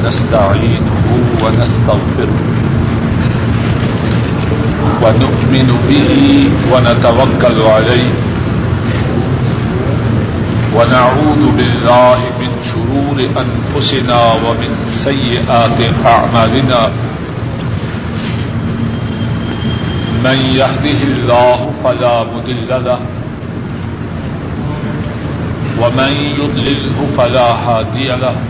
ونستعينه ونستغفره. ونؤمن به ونتوكل عليه. ونعوذ بالله من شرور أنفسنا ومن سيئات أعمالنا. من يهده الله فلا مدل له. ومن يضلله فلا هادي له.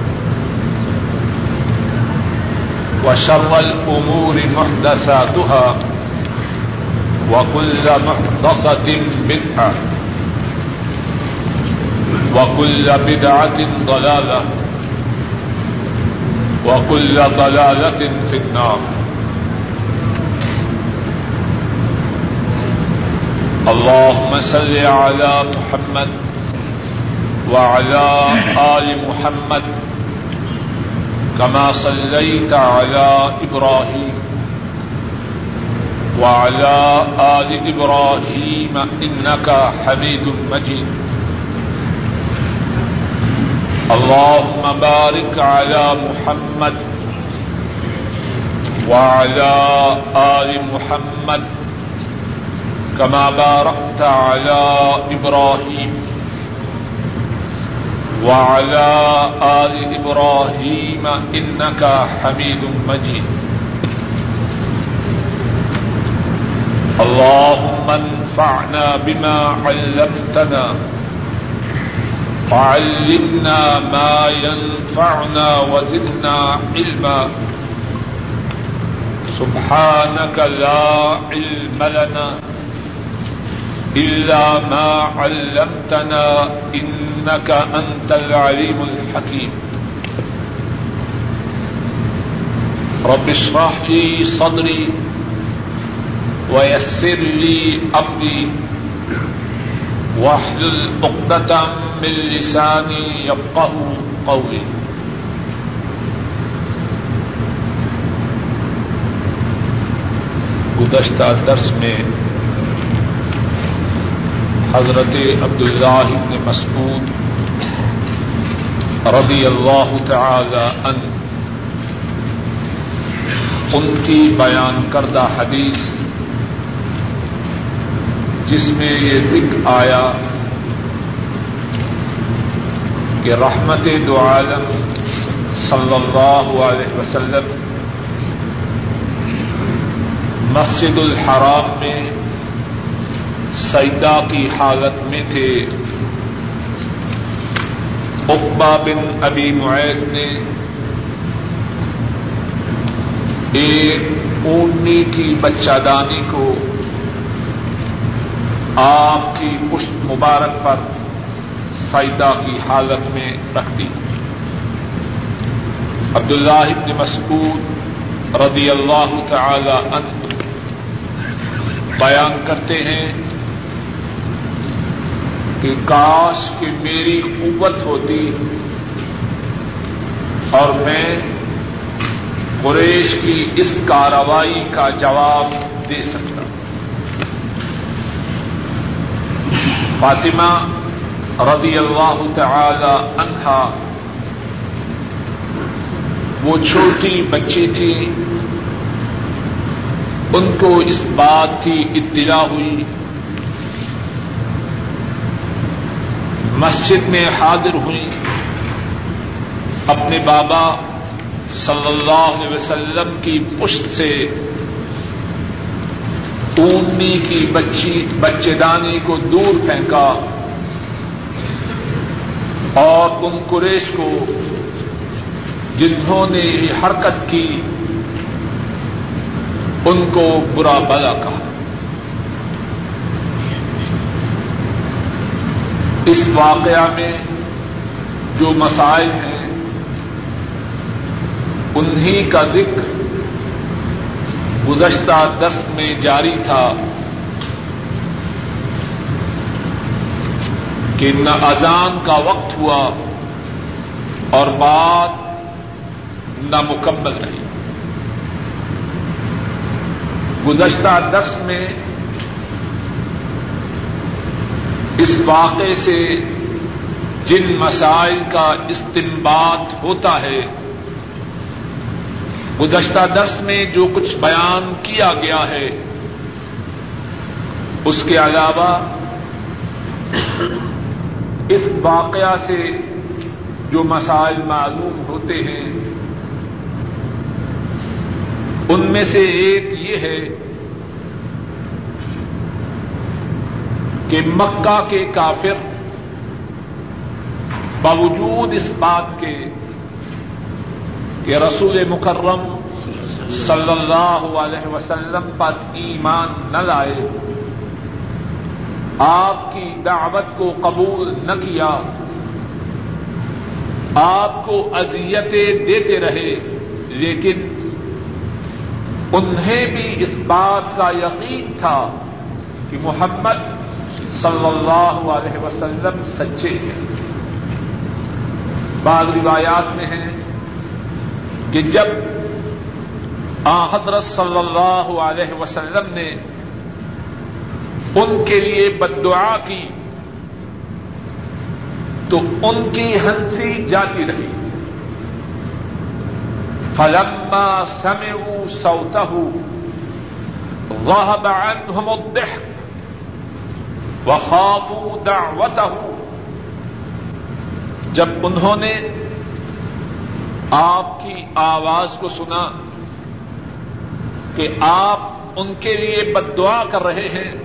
وشر الأمور محدثاتها وكل محدثة بدعة وكل بدعة ضلالة وكل ضلالة في النار اللهم صل على محمد وعلى آل محمد كما صليت على إبراهيم وعلى آل إبراهيم إنك حميد مجيد. اللهم بارك على محمد وعلى آل محمد كما باركت على إبراهيم. وعلى آل إبراهيم إنك حميد مجيد. اللهم انفعنا بما علمتنا وعلمنا ما ينفعنا وزدنا علما. سبحانك لا علم لنا إلا ما علمتنا إن إنك أنت العليم الحكيم. رب اشرح لي صدري ويسر لي أمري. واحلل عقدة من لساني يفقه قولي. گزشتہ درس میں حضرت عبداللہ بن مسعود رضی اللہ تعالی ان ان کی بیان کردہ حدیث، جس میں یہ ذکر آیا کہ رحمت دو عالم صلی اللہ علیہ وسلم مسجد الحرام میں سیدا کی حالت میں تھے۔ اقبا بن ابی معید نے ایک اونی کی بچہ دانی کو آپ کی پشت مبارک پر سیدہ کی حالت میں رکھ دی۔ عبداللہ ابن مسعود رضی اللہ تعالی عنہ بیان کرتے ہیں کہ کاش کہ میری قوت ہوتی اور میں قریش کی اس کاروائی کا جواب دے سکتا۔ فاطمہ رضی اللہ تعالی عنہا وہ چھوٹی بچی تھی۔ ان کو اس بات کی اطلاع ہوئی مسجد میں حاضر ہوئی۔ اپنے بابا صلی اللہ علیہ وسلم کی پشت سے اونی کی بچی بچے دانی کو دور پھینکا اور ان قریش کو جنہوں نے یہ حرکت کی، ان کو برا بلا کہا۔ اس واقعہ میں جو مسائل ہیں، انہی کا ذکر گزشتہ دس میں جاری تھا کہ نہ اذان کا وقت ہوا اور بات نہ مکمل رہی۔ گزشتہ دس میں اس واقعے سے جن مسائل کا استمباد ہوتا ہے، گزشتہ درس میں جو کچھ بیان کیا گیا ہے، اس کے علاوہ اس واقعہ سے جو مسائل معلوم ہوتے ہیں، ان میں سے ایک یہ ہے کہ مکہ کے کافر باوجود اس بات کے کہ رسول مکرم صلی اللہ علیہ وسلم پر ایمان نہ لائے، آپ کی دعوت کو قبول نہ کیا، آپ کو اذیتیں دیتے رہے، لیکن انہیں بھی اس بات کا یقین تھا کہ محمد صلی اللہ علیہ وسلم سچے ہیں۔ بعض روایات میں ہیں کہ جب آ حضرت صلی اللہ علیہ وسلم نے ان کے لیے بد دعا کی، تو ان کی ہنسی جاتی رہی۔ فلما سمعوا صوته ذهب عنهم الضحك وخافوا دعوته۔ جب انہوں نے آپ کی آواز کو سنا کہ آپ ان کے لیے بد دعا کر رہے ہیں،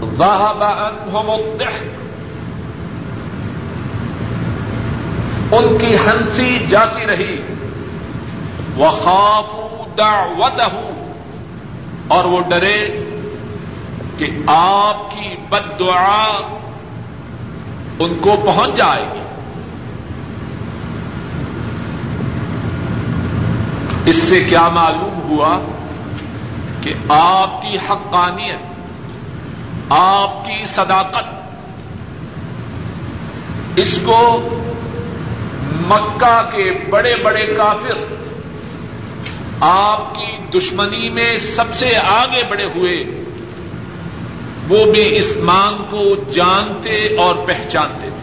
ذهب عنهم الضحك۔ ان کی ہنسی جاتی رہی۔ وہ خوف اور وہ ڈرے۔ کہ آپ کی بد دعا ان کو پہنچ جائے گی۔ اس سے کیا معلوم ہوا کہ آپ کی حقانیت، آپ کی صداقت، اس کو مکہ کے بڑے بڑے کافر، آپ کی دشمنی میں سب سے آگے بڑے ہوئے وہ بھی اس مانگ کو جانتے اور پہچانتے تھے۔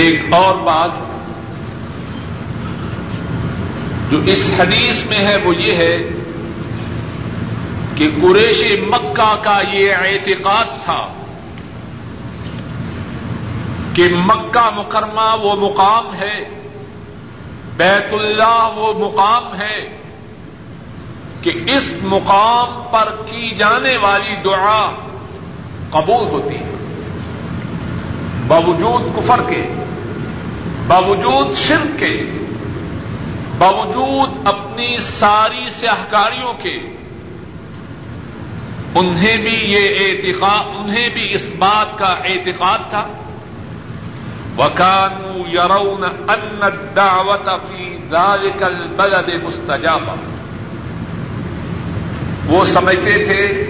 ایک اور بات جو اس حدیث میں ہے وہ یہ ہے کہ قریش مکہ کا یہ اعتقاد تھا کہ مکہ مکرمہ وہ مقام ہے، بیت اللہ وہ مقام ہے۔ کہ اس مقام پر کی جانے والی دعا قبول ہوتی ہے۔ باوجود کفر کے، باوجود شرک کے، باوجود اپنی ساری سیاہکاریوں کے، انہیں بھی یہ اعتقاد، انہیں بھی اس بات کا اعتقاد تھا۔ وکانو یرون ان الدعوت فی ذلك البلد مستجابہ وہ سمجھتے تھے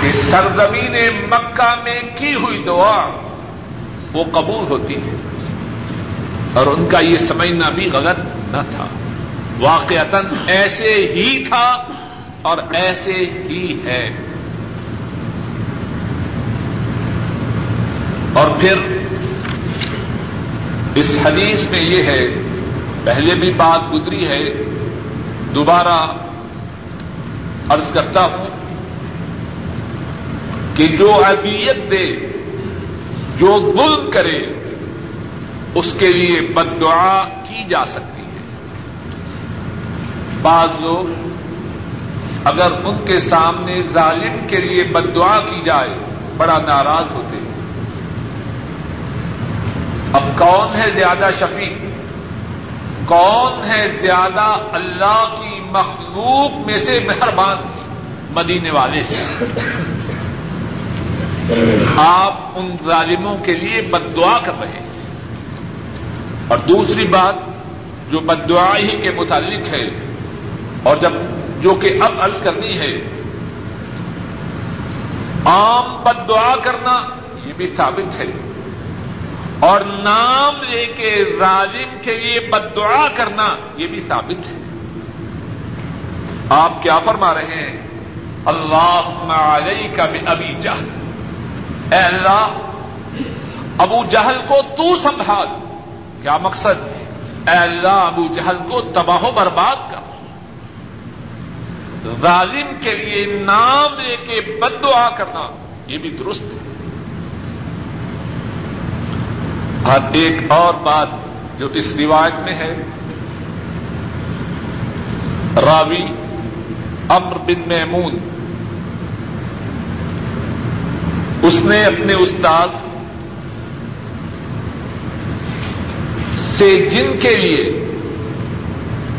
کہ سرزمین مکہ میں کی ہوئی دعا وہ قبول ہوتی ہے اور ان کا یہ سمجھنا بھی غلط نہ تھا۔ واقعتا ایسے ہی تھا اور ایسے ہی ہے۔ اور پھر اس حدیث میں یہ ہے، پہلے بھی بات گزری ہے، دوبارہ عرض کرتا ہوں کہ جو ابیت دے، جو ظلم کرے، اس کے لیے بد دعا کی جا سکتی ہے۔ بعض لوگ اگر ان کے سامنے ظالم کے لیے بد دعا کی جائے، بڑا ناراض ہوتے ہیں۔ اب کون ہے زیادہ شفیق؟ کون ہے زیادہ اللہ کی مخلوق میں سے مہربان مدینے والے سے۔ آپ ان ظالموں کے لیے بد دعا کر رہے ہیں۔ اور دوسری بات جو بد دعا ہی کے متعلق ہے اور جب جو کہ اب عرض کرنی ہے، عام بد دعا کرنا یہ بھی ثابت ہے۔ اور نام لے کے ظالم کے لیے بد دعا کرنا یہ بھی ثابت ہے۔ آپ کیا فرما رہے ہیں؟ اللہ علیہ کا بھی ابھی جہل۔ اے اللہ، ابو جہل کو تو سنبھال۔ کیا مقصد؟ اے اللہ، ابو جہل کو تباہ و برباد کر۔ ظالم کے لیے نام لے کے بد دعا کرنا، یہ بھی درست ہے۔ اور ایک اور بات جو اس روایت میں ہے، راوی امر بن میمون۔ اس نے اپنے استاد سے جن کے لیے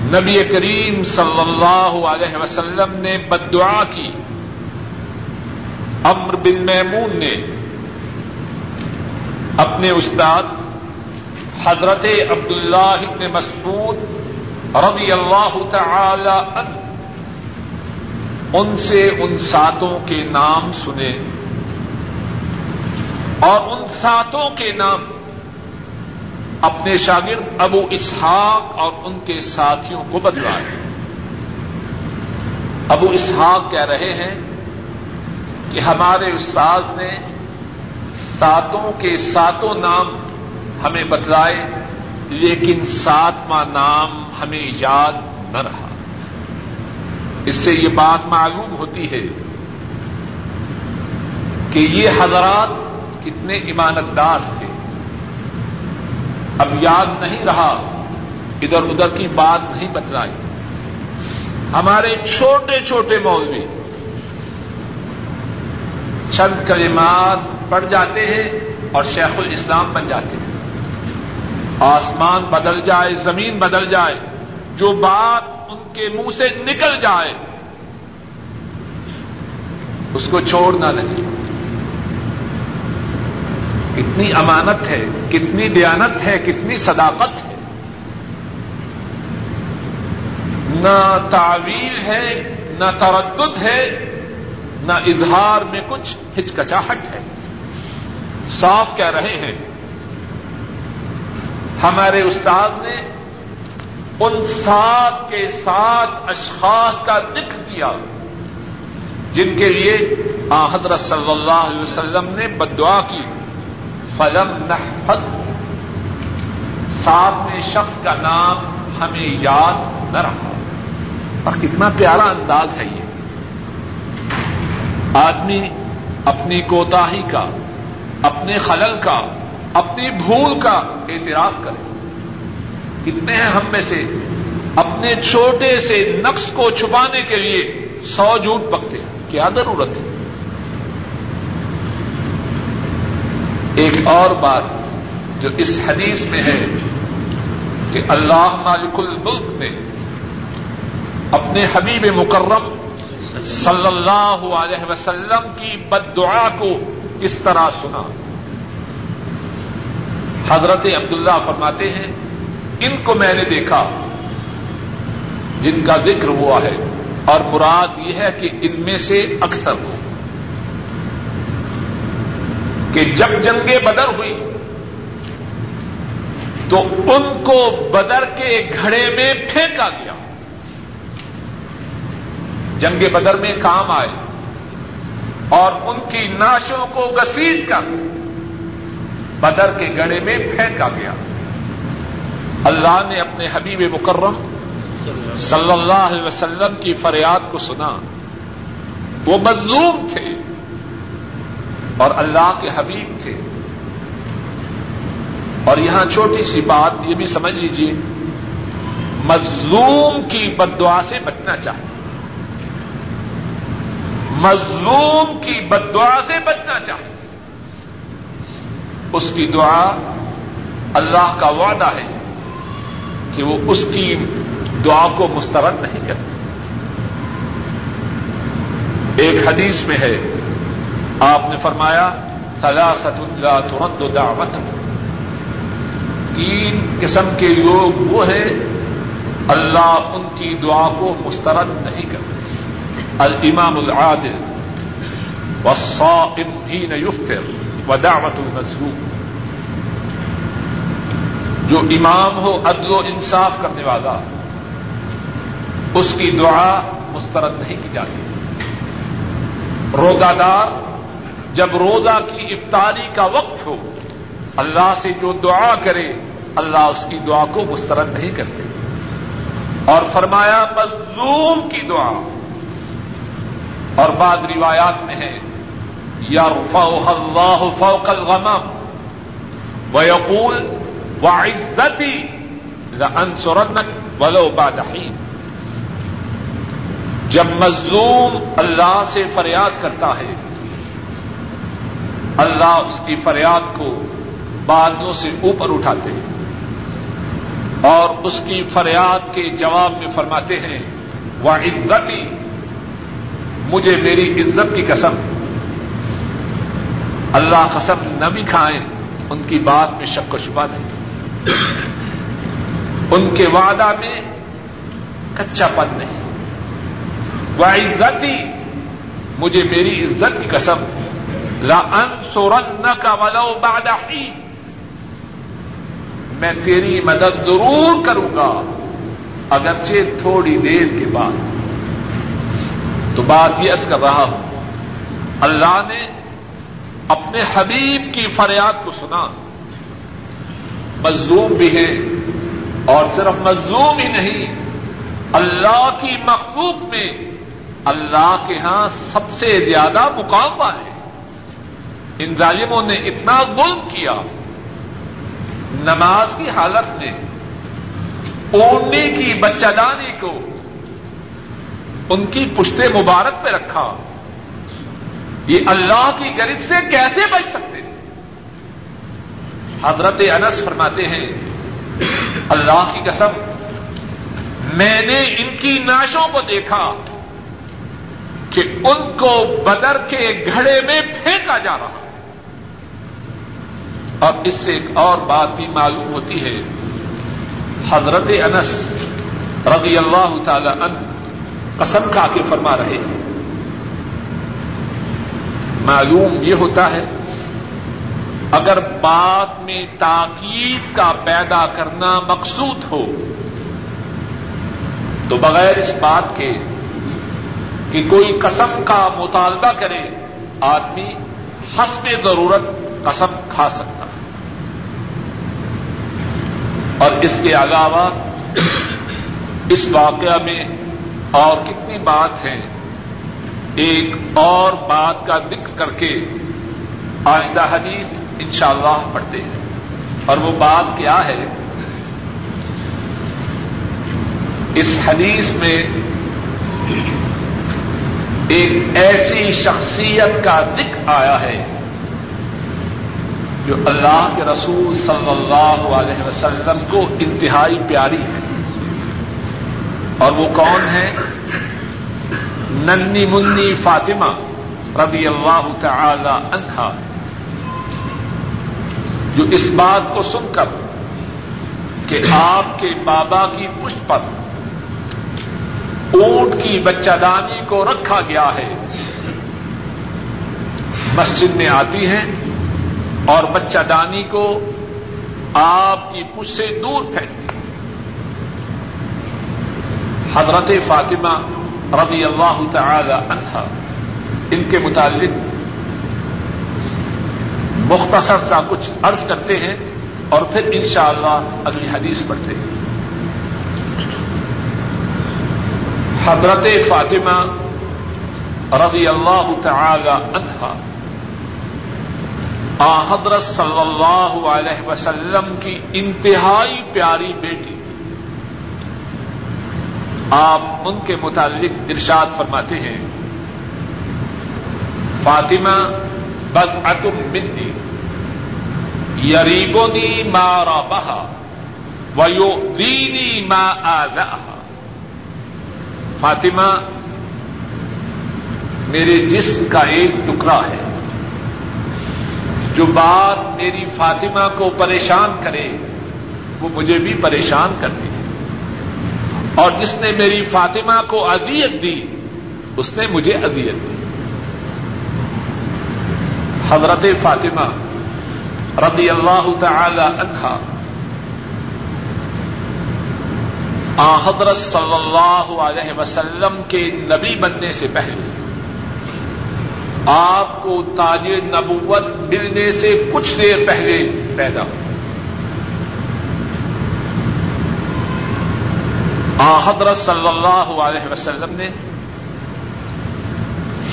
نبی کریم صلی اللہ علیہ وسلم نے بد دعا کی امر بن میمون نے اپنے استاد حضرت عبد اللہ ابن مسعود رضی اللہ تعالی عنہ ان سے ان ساتوں کے نام سنے اور ان ساتوں کے نام اپنے شاگرد ابو اسحاق اور ان کے ساتھیوں کو بدلائے ابو اسحاق کہہ رہے ہیں کہ ہمارے استاذ نے ساتوں کے ساتوں نام ہمیں بتلائے، لیکن ساتواں نام ہمیں یاد نہ رہا۔ اس سے یہ بات معلوم ہوتی ہے کہ یہ حضرات کتنے ایمانت دار تھے۔ اب یاد نہیں رہا، ادھر ادھر کی بات نہیں بتلائی۔ ہمارے چھوٹے چھوٹے مولوی چند کلمات پڑ جاتے ہیں اور شیخ الاسلام بن جاتے ہیں۔ آسمان بدل جائے، زمین بدل جائے، جو بات کے منہ سے نکل جائے۔ اس کو چھوڑنا نہیں۔ کتنی امانت ہے، کتنی دیانت ہے، کتنی صداقت ہے۔ نہ تعویل ہے، نہ تردد ہے، نہ اظہار میں کچھ ہچکچاہٹ ہے۔ صاف کہہ رہے ہیں۔ ہمارے استاد نے ان سات کے سات اشخاص کا ذکر کیا۔ جن کے لیے حضرت صلی اللہ علیہ وسلم نے بدعا کی۔ فلم نحفظ۔ ساتویں شخص کا نام ہمیں یاد نہ رہا۔ اور کتنا پیارا انداز ہے یہ۔ آدمی اپنی کوتاہی کا، اپنے خلل کا، اپنی بھول کا اعتراف کرے۔ کتنے ہیں ہم میں سے اپنے چھوٹے سے نقص کو چھپانے کے لیے سو جھوٹ پکتے کیا ضرورت ہے؟ ایک اور بات جو اس حدیث میں ہے کہ اللہ مالک الملک نے اپنے حبیب مکرم صلی اللہ علیہ وسلم کی بد دعا کو اس طرح سنا۔ حضرت عبداللہ فرماتے ہیں ان کو میں نے دیکھا، جن کا ذکر ہوا ہے، اور مراد یہ ہے کہ ان میں سے اکثر ہو کہ جب جنگ بدر ہوئی تو ان کو بدر کے گھڑے میں پھینکا گیا۔ جنگ بدر میں کام آئے، اور ان کی ناشوں کو گسیٹ کر بدر کے گڑے میں پھینکا گیا۔ اللہ نے اپنے حبیب مکرم صلی اللہ علیہ وسلم کی فریاد کو سنا۔ وہ مظلوم تھے اور اللہ کے حبیب تھے۔ اور یہاں چھوٹی سی بات یہ بھی سمجھ لیجیے مظلوم کی بدعا سے بچنا چاہیے۔ مظلوم کی بدعا سے بچنا چاہیے۔ اس کی دعا اللہ کا وعدہ ہے۔ کہ وہ اس کی دعا کو مسترد نہیں کرتے۔ ایک حدیث میں ہے، آپ نے فرمایا سلا ثلاثت لا ترد دعوت تین قسم کے لوگ وہ ہیں، اللہ ان کی دعا کو مسترد نہیں کرتے۔ الامام العادل والصائم حين يفطر ودعوت المظلوم جو امام ہو، عدل و انصاف کرنے والا، اس کی دعا مسترد نہیں کی جاتی۔ روزہ دار جب روزہ کی افطاری کا وقت ہو، اللہ سے جو دعا کرے، اللہ اس کی دعا کو مسترد نہیں کرتے۔ اور فرمایا، مظلوم کی دعا۔ اور بعض روایات میں ہے یا فوق الغمم ويقول وعزتي لأنصرنك ولو بعد حين جب مظلوم اللہ سے فریاد کرتا ہے، اللہ اس کی فریاد کو بادلوں سے اوپر اٹھاتے ہیں اور اس کی فریاد کے جواب میں فرماتے ہیں وہ عزتی مجھے میری عزت کی قسم۔ اللہ قسم نہ بھی کھائیں، ان کی بات میں شک و شبہ نہیں۔ ان کے وعدہ میں کچا پن نہیں۔ وہ عزتی مجھے میری عزت کی قسم لا ان کا ولو بعد حين۔ میں تیری مدد ضرور کروں گا، اگرچہ تھوڑی دیر کے بعد۔ تو بات یہ ارض کر رہا ہوں، اللہ نے اپنے حبیب کی فریاد کو سنا۔ مظلوم بھی ہے اور صرف مظلوم ہی نہیں، اللہ کی مخلوق میں اللہ کے ہاں سب سے زیادہ مقام والے ان ظالموں نے اتنا ظلم کیا، نماز کی حالت میں اوڑنے کی، بچہ دانی کو، ان کی پشتے مبارک پہ رکھا۔ یہ اللہ کی غریب سے کیسے بچ سکتے؟ حضرت انس فرماتے ہیں، اللہ کی قسم، میں نے ان کی ناشوں کو دیکھا کہ ان کو بدر کے گھڑے میں پھینکا جا رہا۔ اور اس سے ایک اور بات بھی معلوم ہوتی ہے۔ حضرت انس رضی اللہ تعالی ان قسم کھا کے فرما رہے ہیں۔ معلوم یہ ہوتا ہے اگر بات میں تاکید کا پیدا کرنا مقصود ہو، تو بغیر اس بات کے کہ کوئی قسم کا مطالبہ کرے، آدمی حسب ضرورت قسم کھا سکتا اور اس کے علاوہ اس واقعہ میں اور کتنی بات ہیں، ایک اور بات کا ذکر کر کے آئندہ حدیث انشاءاللہ پڑھتے ہیں۔ اور وہ بات کیا ہے؟ اس حدیث میں ایک ایسی شخصیت کا ذکر آیا ہے جو اللہ کے رسول صلی اللہ علیہ وسلم کو انتہائی پیاری ہے۔ اور وہ کون ہے؟ ننی منی فاطمہ رضی اللہ تعالی عنہا۔ جو اس بات کو سن کر کہ آپ کے بابا کی پشت پر اونٹ کی بچہ دانی کو رکھا گیا ہے، مسجد میں آتی ہیں اور بچہ دانی کو آپ کی پش سے دور پھینکتی حضرت فاطمہ رضی اللہ تعالی عنہا ان کے متعلق مختصر سا کچھ عرض کرتے ہیں اور پھر انشاءاللہ اگلی حدیث پڑھتے ہیں۔ حضرت فاطمہ رضی اللہ تعالی عنہا، آ حضرت صلی اللہ علیہ وسلم کی انتہائی پیاری بیٹی۔ آپ ان کے متعلق ارشاد فرماتے ہیں، فاطمہ بد اتم بندی یریبونی مارا بہا ویو دینی ما آ فاطمہ، میرے جسم کا ایک ٹکڑا ہے جو بات میری فاطمہ کو پریشان کرے، وہ مجھے بھی پریشان کرتی ہے۔ اور جس نے میری فاطمہ کو ادیت دی، اس نے مجھے ادیت دی۔ حضرت فاطمہ رضی اللہ تعالی عنہا، آ حضرت صلی اللہ علیہ وسلم کے نبی بننے سے پہلے آپ کو تاج نبوت ملنے سے کچھ دیر پہلے پیدا ہو آ حضرت صلی اللہ علیہ وسلم نے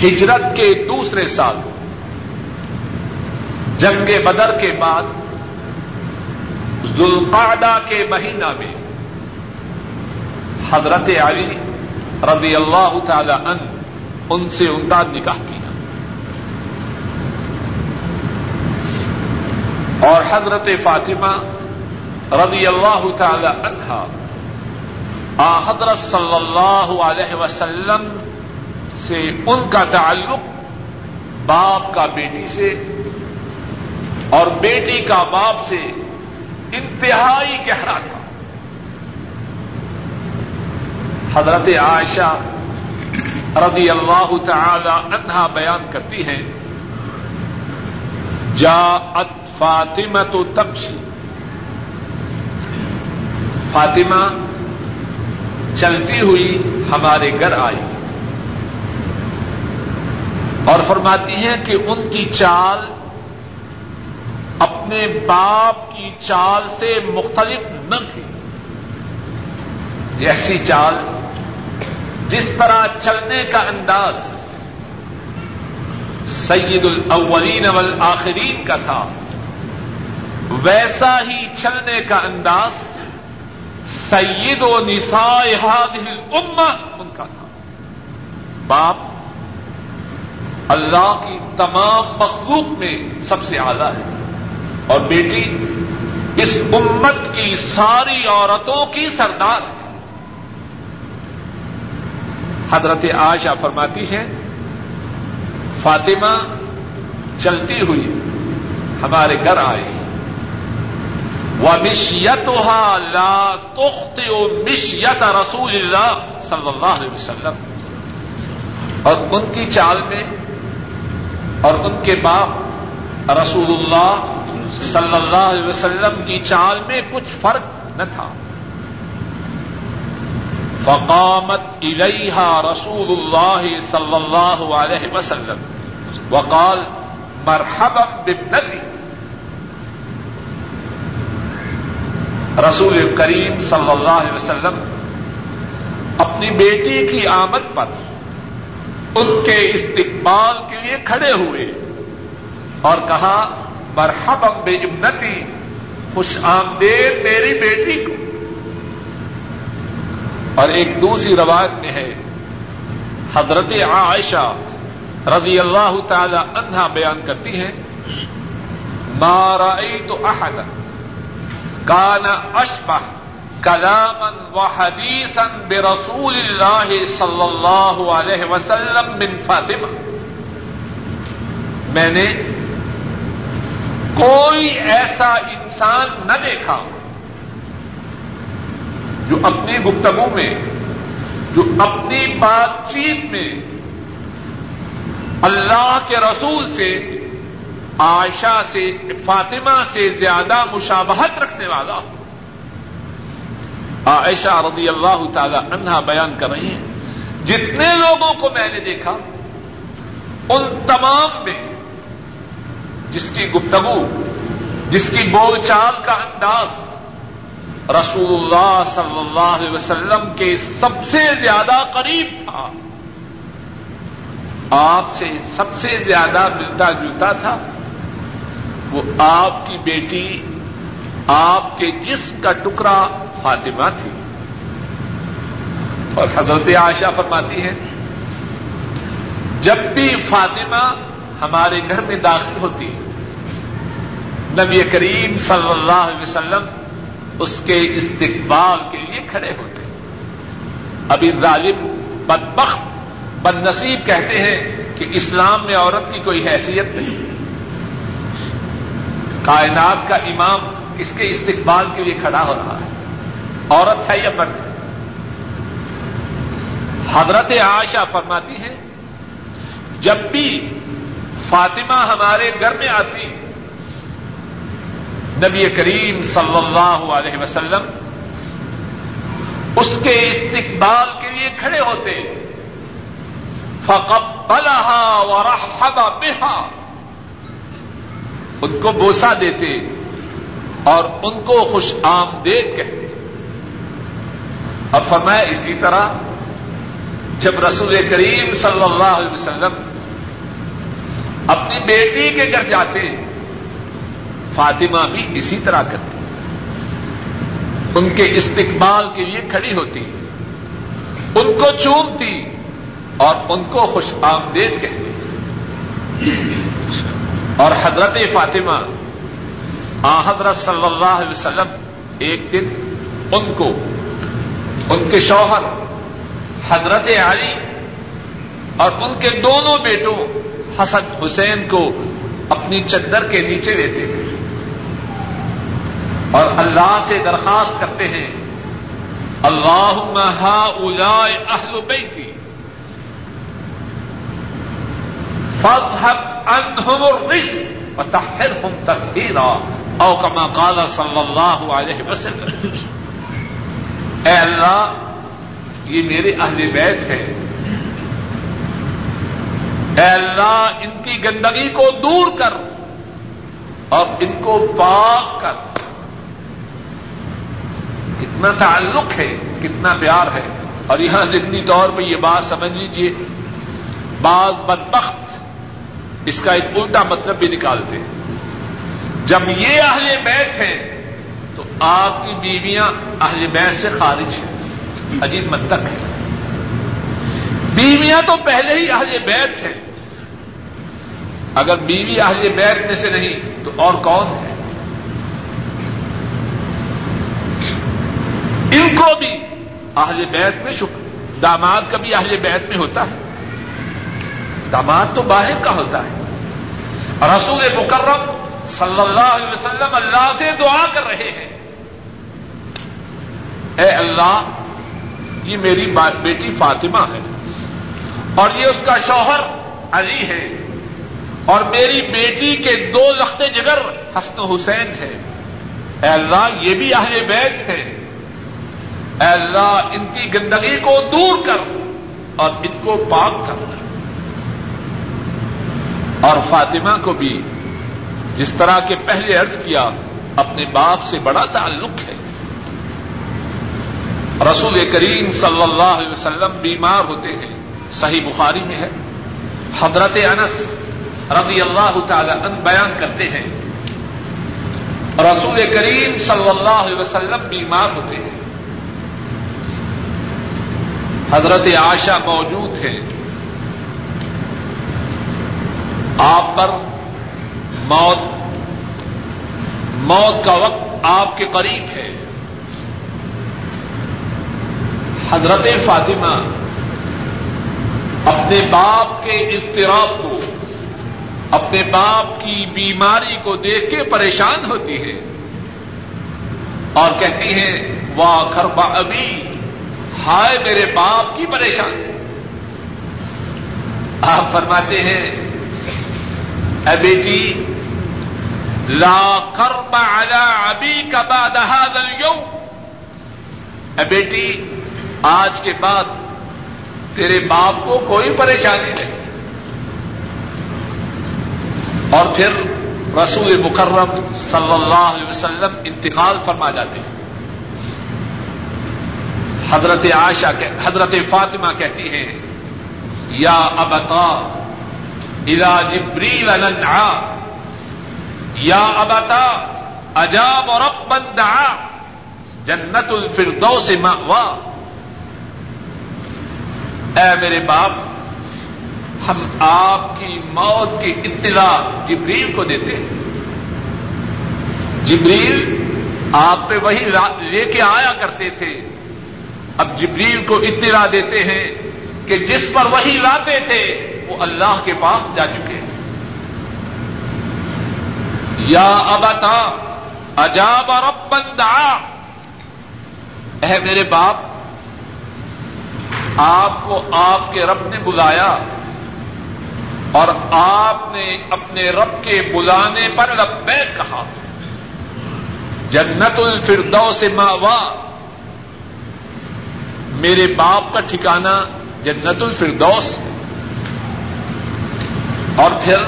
ہجرت کے دوسرے سال جنگ بدر کے بعد، ذوالقعدہ کے مہینہ میں، حضرت علی رضی اللہ تعالی ان ان سے ان کا نکاح کیا۔ اور حضرت فاطمہ رضی اللہ تعالی عنہا، آ حضرت صلی اللہ علیہ وسلم سے ان کا تعلق باپ کا بیٹی سے اور بیٹی کا باپ سے انتہائی گہرا تھا۔ حضرت عائشہ رضی اللہ تعالی عنہا بیان کرتی ہیں جا ات فاطمہ تو تبشی فاطمہ چلتی ہوئی ہمارے گھر آئی اور فرماتی ہیں کہ ان کی چال اپنے باپ کی چال سے مختلف نہ تھی ایسی چال جس طرح چلنے کا انداز سید الاولین والآخرین کا تھا، ویسا ہی چلنے کا انداز سید و نساء هذه الامہ ان کا تھا۔ باپ اللہ کی تمام مخلوق میں سب سے اعلی ہے۔ اور بیٹی، اس امت کی ساری عورتوں کی سردار ہے۔ حضرت آشا فرماتی ہے فاطمہ چلتی ہوئی ہمارے گھر آئی وہ مشیت لا تخت مشیت رسول اللہ صلی اللہ علیہ وسلم۔ اور ان کی چال میں اور ان کے باپ رسول اللہ صلی اللہ علیہ وسلم کی چال میں کچھ فرق نہ تھا۔ فقامت الیہا رسول اللہ صلی اللہ علیہ وسلم وقال، مرحبا بابنتی۔ رسول کریم صلی اللہ علیہ وسلم اپنی بیٹی کی آمد پر ان کے استقبال کے لیے کھڑے ہوئے اور کہا مرحبا بابنتی خوش آمدید میری بیٹی کو۔ اور ایک دوسری روایت میں ہے، حضرت عائشہ رضی اللہ تعالی عنہا بیان کرتی ہیں مارائی تو احد کانا اشبہ کلامن و حدیثن بے رسول اللہ صلی اللہ علیہ وسلم من فاطمہ. میں نے کوئی ایسا انسان نہ دیکھا جو اپنی گفتگو میں، جو اپنی بات چیت میں اللہ کے رسول سے، عائشہ سے، فاطمہ سے زیادہ مشابہت رکھنے والا ہو عائشہ رضی اللہ تعالی عنہا بیان کر رہی ہیں۔ جتنے لوگوں کو میں نے دیکھا، ان تمام میں جس کی گفتگو، جس کی بول چال کا انداز رسول اللہ صلی اللہ علیہ وسلم کے سب سے زیادہ قریب تھا۔ آپ سے سب سے زیادہ ملتا جلتا تھا۔ وہ آپ کی بیٹی، آپ کے جسم کا ٹکڑا فاطمہ تھی۔ اور حضرت عائشہ فرماتی ہے جب بھی فاطمہ ہمارے گھر میں داخل ہوتی ہے۔ نبی کریم صلی اللہ علیہ وسلم اس کے استقبال کے لیے کھڑے ہوتے ابھی ظالم بدبخت بد نصیب کہتے ہیں کہ اسلام میں عورت کی کوئی حیثیت نہیں۔ کائنات کا امام اس کے استقبال کے لیے کھڑا ہو رہا ہے۔ عورت ہے یا مرد؟ ہے حضرت عائشہ فرماتی ہیں، جب بھی فاطمہ ہمارے گھر میں آتی۔ نبی کریم صلی اللہ علیہ وسلم اس کے استقبال کے لیے کھڑے ہوتے۔ فقبلها ورحب بها۔ ان کو بوسا دیتے اور ان کو خوش آمدید کہتے۔ اب فرمایا اسی طرح جب رسول کریم صلی اللہ علیہ وسلم اپنی بیٹی کے گھر جاتے فاطمہ بھی اسی طرح کرتی ان کے استقبال کے لیے کھڑی ہوتی ان کو چومتی اور ان کو خوش آمدید کہتی اور حضرت فاطمہ، آ حضرت صلی اللہ علیہ وسلم، ایک دن ان کو، ان کے شوہر، حضرت علی اور ان کے دونوں بیٹوں حسن حسین کو اپنی چدر کے نیچے لیتے ہیں اور اللہ سے درخواست کرتے ہیں اللہ ہا اجائے اہل بیتی فضحب انہم الرس وتحرهم تطہیرا، او کما قال صلی اللہ علیہ وسلم۔ اے اللہ، یہ میرے اہل بیت ہے اے اللہ، ان کی گندگی کو دور کر اور ان کو پاک کر۔ کتنا تعلق ہے، کتنا پیار ہے۔ اور یہاں ضمنی طور پہ یہ بات سمجھ لیجیے بعض بدبخت اس کا ایک الٹا مطلب بھی نکالتے ہیں۔ جب یہ اہل بیت ہیں، تو آپ کی بیویاں اہل بیت سے خارج ہیں۔ عجیب متک ہے۔ بیویاں تو پہلے ہی اہل بیت ہیں۔ اگر بیوی اہل بیت میں سے نہیں، تو اور کون ہے؟ ان کو بھی اہل بیت میں شکر داماد کا بھی اہل بیت میں ہوتا ہے؟ داماد تو باہر کا ہوتا ہے۔ رسول مکرم صلی اللہ علیہ وسلم اللہ سے دعا کر رہے ہیں۔ اے اللہ، یہ میری بیٹی فاطمہ ہے۔ اور یہ اس کا شوہر علی ہے۔ اور میری بیٹی کے دو لخت جگر حسن حسین ہے۔ اے اللہ، یہ بھی اہل بیت ہے۔ اے اللہ، ان کی گندگی کو دور کر اور ان کو پاک کر۔ اور فاطمہ کو بھی جس طرح کے پہلے عرض کیا، اپنے باپ سے بڑا تعلق ہے۔ رسول کریم صلی اللہ علیہ وسلم بیمار ہوتے ہیں۔ صحیح بخاری میں ہے۔ حضرت انس رضی اللہ تعالی عنہ بیان کرتے ہیں۔ رسول کریم صلی اللہ علیہ وسلم بیمار ہوتے ہیں۔ حضرت عاشا موجود ہے آپ پر موت موت کا وقت آپ کے قریب ہے۔ حضرت فاطمہ اپنے باپ کے اضطراب کو، اپنے باپ کی بیماری کو دیکھ کے پریشان ہوتی ہے اور کہتی ہیں، واہ خربا ابھی، ہائے میرے باپ کی پریشانی آپ فرماتے ہیں، اے بیٹی، لا کرب على ابھی کا بعد هذا اليوم۔ اے بیٹی، آج کے بعد تیرے باپ کو کوئی پریشانی نہیں۔ اور پھر رسول مکرم صلی اللہ علیہ وسلم انتقال فرما جاتے ہیں۔ حضرت عائشہ حضرت فاطمہ کہتی ہیں، یا ابتا الا جبریل ننعا، یا ابتا، اجاب اور اب جنت الفردو سے اے میرے باپ، ہم آپ کی موت کی اطلاع جبریل کو دیتے ہیں۔ جبریل آپ پہ وہی لے کے آیا کرتے تھے۔ اب جبریل کو اطلاع دیتے ہیں کہ جس پر وہی لاتے تھے، وہ اللہ کے پاس جا چکے۔ ہیں یا ابتا عجاب رب بندا اے میرے باپ آپ کو آپ کے رب نے بلایا اور آپ نے اپنے رب کے بلانے پر لبیک کہا۔ جنت الفردو سے ماوا میرے باپ کا ٹھکانا جنت الفردوس۔ اور پھر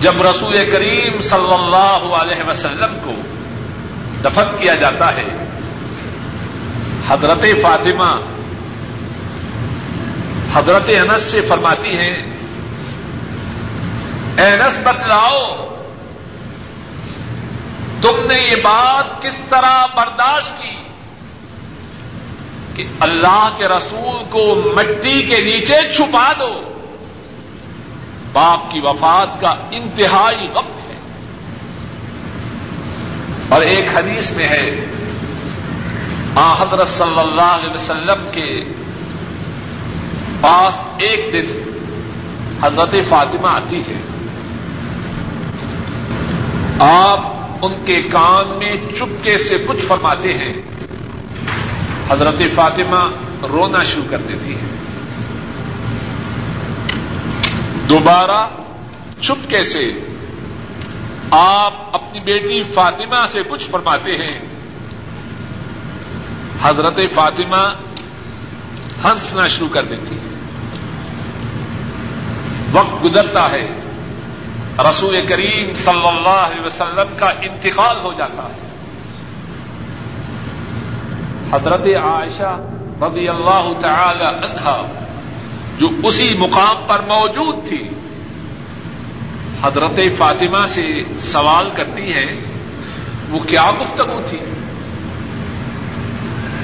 جب رسول کریم صلی اللہ علیہ وسلم کو دفن کیا جاتا ہے، حضرت فاطمہ حضرت انس سے فرماتی ہیں انس بتلاؤ، تم نے یہ بات کس طرح برداشت کی؟ کہ اللہ کے رسول کو مٹی کے نیچے چھپا دو۔ باپ کی وفات کا انتہائی غم ہے۔ اور ایک حدیث میں ہے، آ حضرت صلی اللہ علیہ وسلم کے پاس ایک دن حضرت فاطمہ آتی ہے۔ آپ ان کے کان میں چپکے سے کچھ فرماتے ہیں۔ حضرت فاطمہ رونا شروع کر دیتی ہے دوبارہ چپکے سے آپ اپنی بیٹی فاطمہ سے کچھ فرماتے ہیں۔ حضرت فاطمہ ہنسنا شروع کر دیتی ہے وقت گزرتا ہے، رسول کریم صلی اللہ علیہ وسلم کا انتقال ہو جاتا ہے۔ حضرت عائشہ رضی اللہ تعالی عنہا، جو اسی مقام پر موجود تھی، حضرت فاطمہ سے سوال کرتی ہے وہ کیا گفتگو تھی؟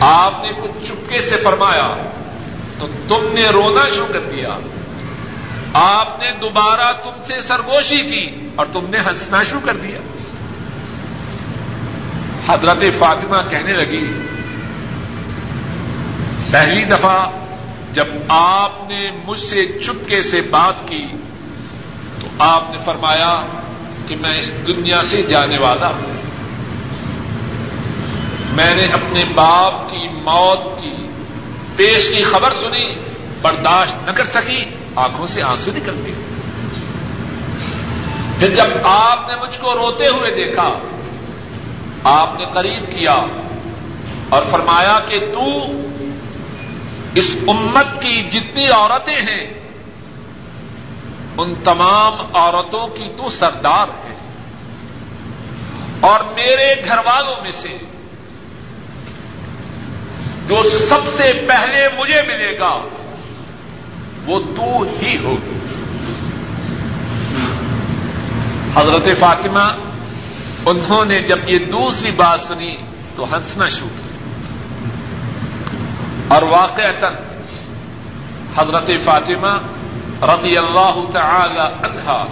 آپ نے کچھ چپکے سے فرمایا، تو تم نے رونا شروع کر دیا۔ آپ نے دوبارہ تم سے سرگوشی کی اور تم نے ہنسنا شروع کر دیا۔ حضرت فاطمہ کہنے لگی، پہلی دفعہ جب آپ نے مجھ سے چپکے سے بات کی تو آپ نے فرمایا کہ میں اس دنیا سے جانے والا ہوں۔ میں نے اپنے باپ کی موت کی پیش کی خبر سنی، برداشت نہ کر سکی۔ آنکھوں سے آنسو نکل گئے پھر جب آپ نے مجھ کو روتے ہوئے دیکھا، آپ نے قریب کیا اور فرمایا کہ تو اس امت کی جتنی عورتیں ہیں، ان تمام عورتوں کی تو سردار ہے اور میرے گھر والوں میں سے جو سب سے پہلے مجھے ملے گا وہ تو ہی ہوگی حضرت فاطمہ، انہوں نے جب یہ دوسری بات سنی تو ہنسنا شروع کیا۔ اور واقع حضرت فاطمہ رضی اللہ تعالی عنہا،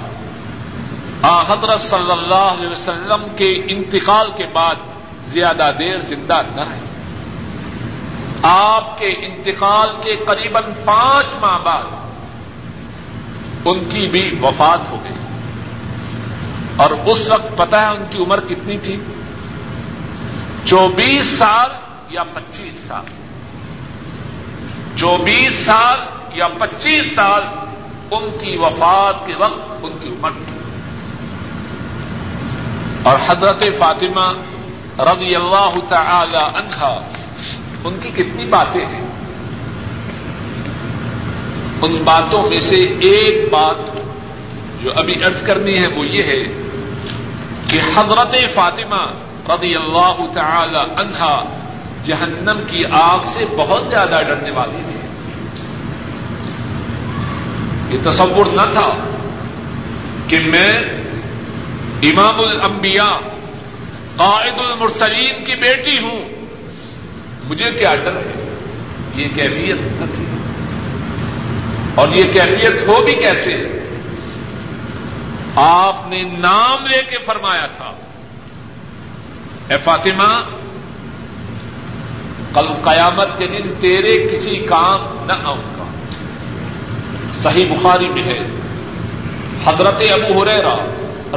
آ حضرت صلی اللہ علیہ وسلم کے انتقال کے بعد زیادہ دیر زندہ نہ رہے۔ آپ کے انتقال کے قریب پانچ ماہ بعد ان کی بھی وفات ہو گئی۔ اور اس وقت پتا ہے ان کی عمر کتنی تھی؟ چوبیس سال یا پچیس سال؟ چوبیس سال یا پچیس سال ان کی وفات کے وقت ان کی عمر تھی۔ اور حضرت فاطمہ رضی اللہ تعالی عنہا ان کی کتنی باتیں ہیں؟ ان باتوں میں سے ایک بات جو ابھی ارض کرنی ہے وہ یہ ہے کہ حضرت فاطمہ رضی اللہ تعالی عنہا جہنم کی آگ سے بہت زیادہ ڈرنے والی تھی یہ تصور نہ تھا کہ میں امام الانبیاء، قائد المرسلین کی بیٹی ہوں مجھے کیا ڈر ہے؟ یہ کیفیت نہ تھی۔ اور یہ کیفیت ہو بھی کیسے؟ آپ نے نام لے کے فرمایا تھا۔ اے فاطمہ، کل قیامت کے دن تیرے کسی کام نہ آؤں گا۔ صحیح بخاری میں ہے۔ حضرت ابو ہریرا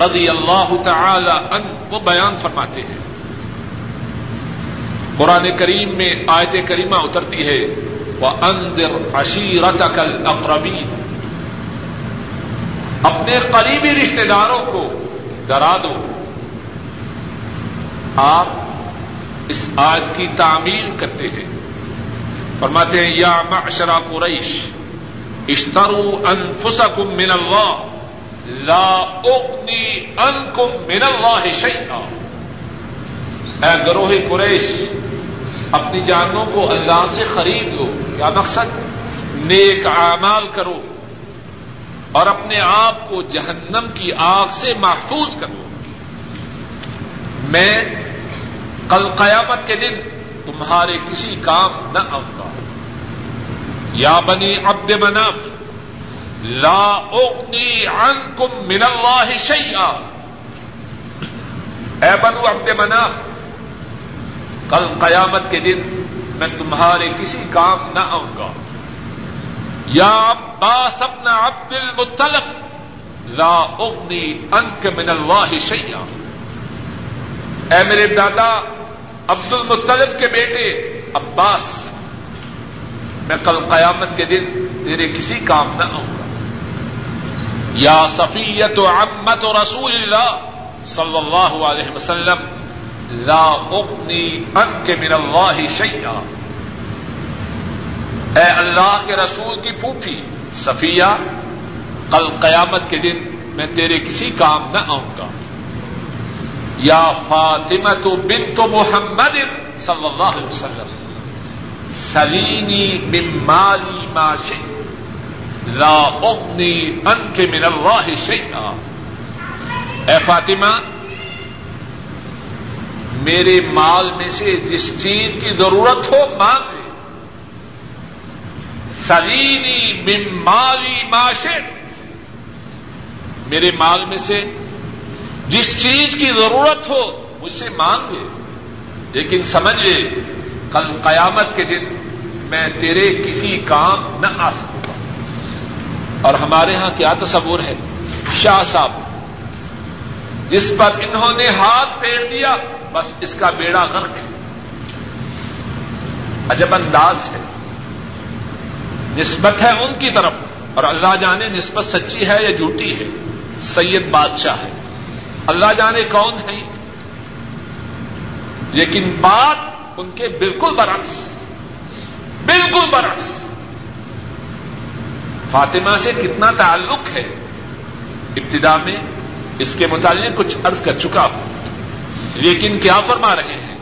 رضی اللہ تعالی ان وہ بیان فرماتے ہیں۔ قرآن کریم میں آیت کریمہ اترتی ہے وہ اندر عشیرت کل اقربین اپنے قریبی رشتے داروں کو ڈرا دو۔ آپ اس آج کی تعمیل کرتے ہیں۔ فرماتے ہیں، یا معشرا قریش، اشترو انفسکم من اللہ، لا اغنی انکم من اللہ شیئا۔ اے گروہ قریش اپنی جانوں کو اللہ سے خرید لو۔ کیا مقصد؟ نیک اعمال کرو اور اپنے آپ کو جہنم کی آگ سے محفوظ کرو۔ میں کل قیامت کے دن تمہارے کسی کام نہ آؤں گا۔ یا بنی عبد منف لا اغنی عنکم من اللہ شیئا۔ اے بنو عبد مناف کل قیامت کے دن میں تمہارے کسی کام نہ آؤں گا۔ یا عباس ابن عبد المطلب لا اغنی انک من اللہ شیئا۔ اے میرے دادا عبد المطلب کے بیٹے، عباس، میں کل قیامت کے دن تیرے کسی کام نہ آؤں گا۔ یا صفیت و عمت و رسول اللہ صلی اللہ علیہ وسلم لا اغنی انک من اللہ شیئا اے اللہ کے رسول کی پھوپھی، صفیہ، کل قیامت کے دن میں تیرے کسی کام نہ آؤں گا۔ یا فاطمہ تو بن تو محمد صلی اللہ علیہ وسلم، سلینی ممالی ماشی لا اغنی ان کے من اللہ شیئا اے فاطمہ میرے مال میں سے جس چیز کی ضرورت ہو مانگ سلینی من مالی معاشر میرے مال میں سے جس چیز کی ضرورت ہو مجھ سے مانگ لے۔ لیکن سمجھ لے، کل قیامت کے دن میں تیرے کسی کام نہ آ سکوں گا۔ اور ہمارے ہاں کیا تصور ہے؟ شاہ صاحب، جس پر انہوں نے ہاتھ پھیر دیا بس اس کا بیڑا غرق ہے۔ عجب انداز ہے۔ نسبت ہے ان کی طرف۔ اور اللہ جانے نسبت سچی ہے یا جھوٹی ہے۔ سید بادشاہ ہے۔ اللہ جانے کون ہے۔ لیکن بات ان کے بالکل برعکس۔ بالکل برعکس۔ فاطمہ سے کتنا تعلق ہے۔ ابتدا میں اس کے متعلق کچھ عرض کر چکا ہوں۔ لیکن کیا فرما رہے ہیں؟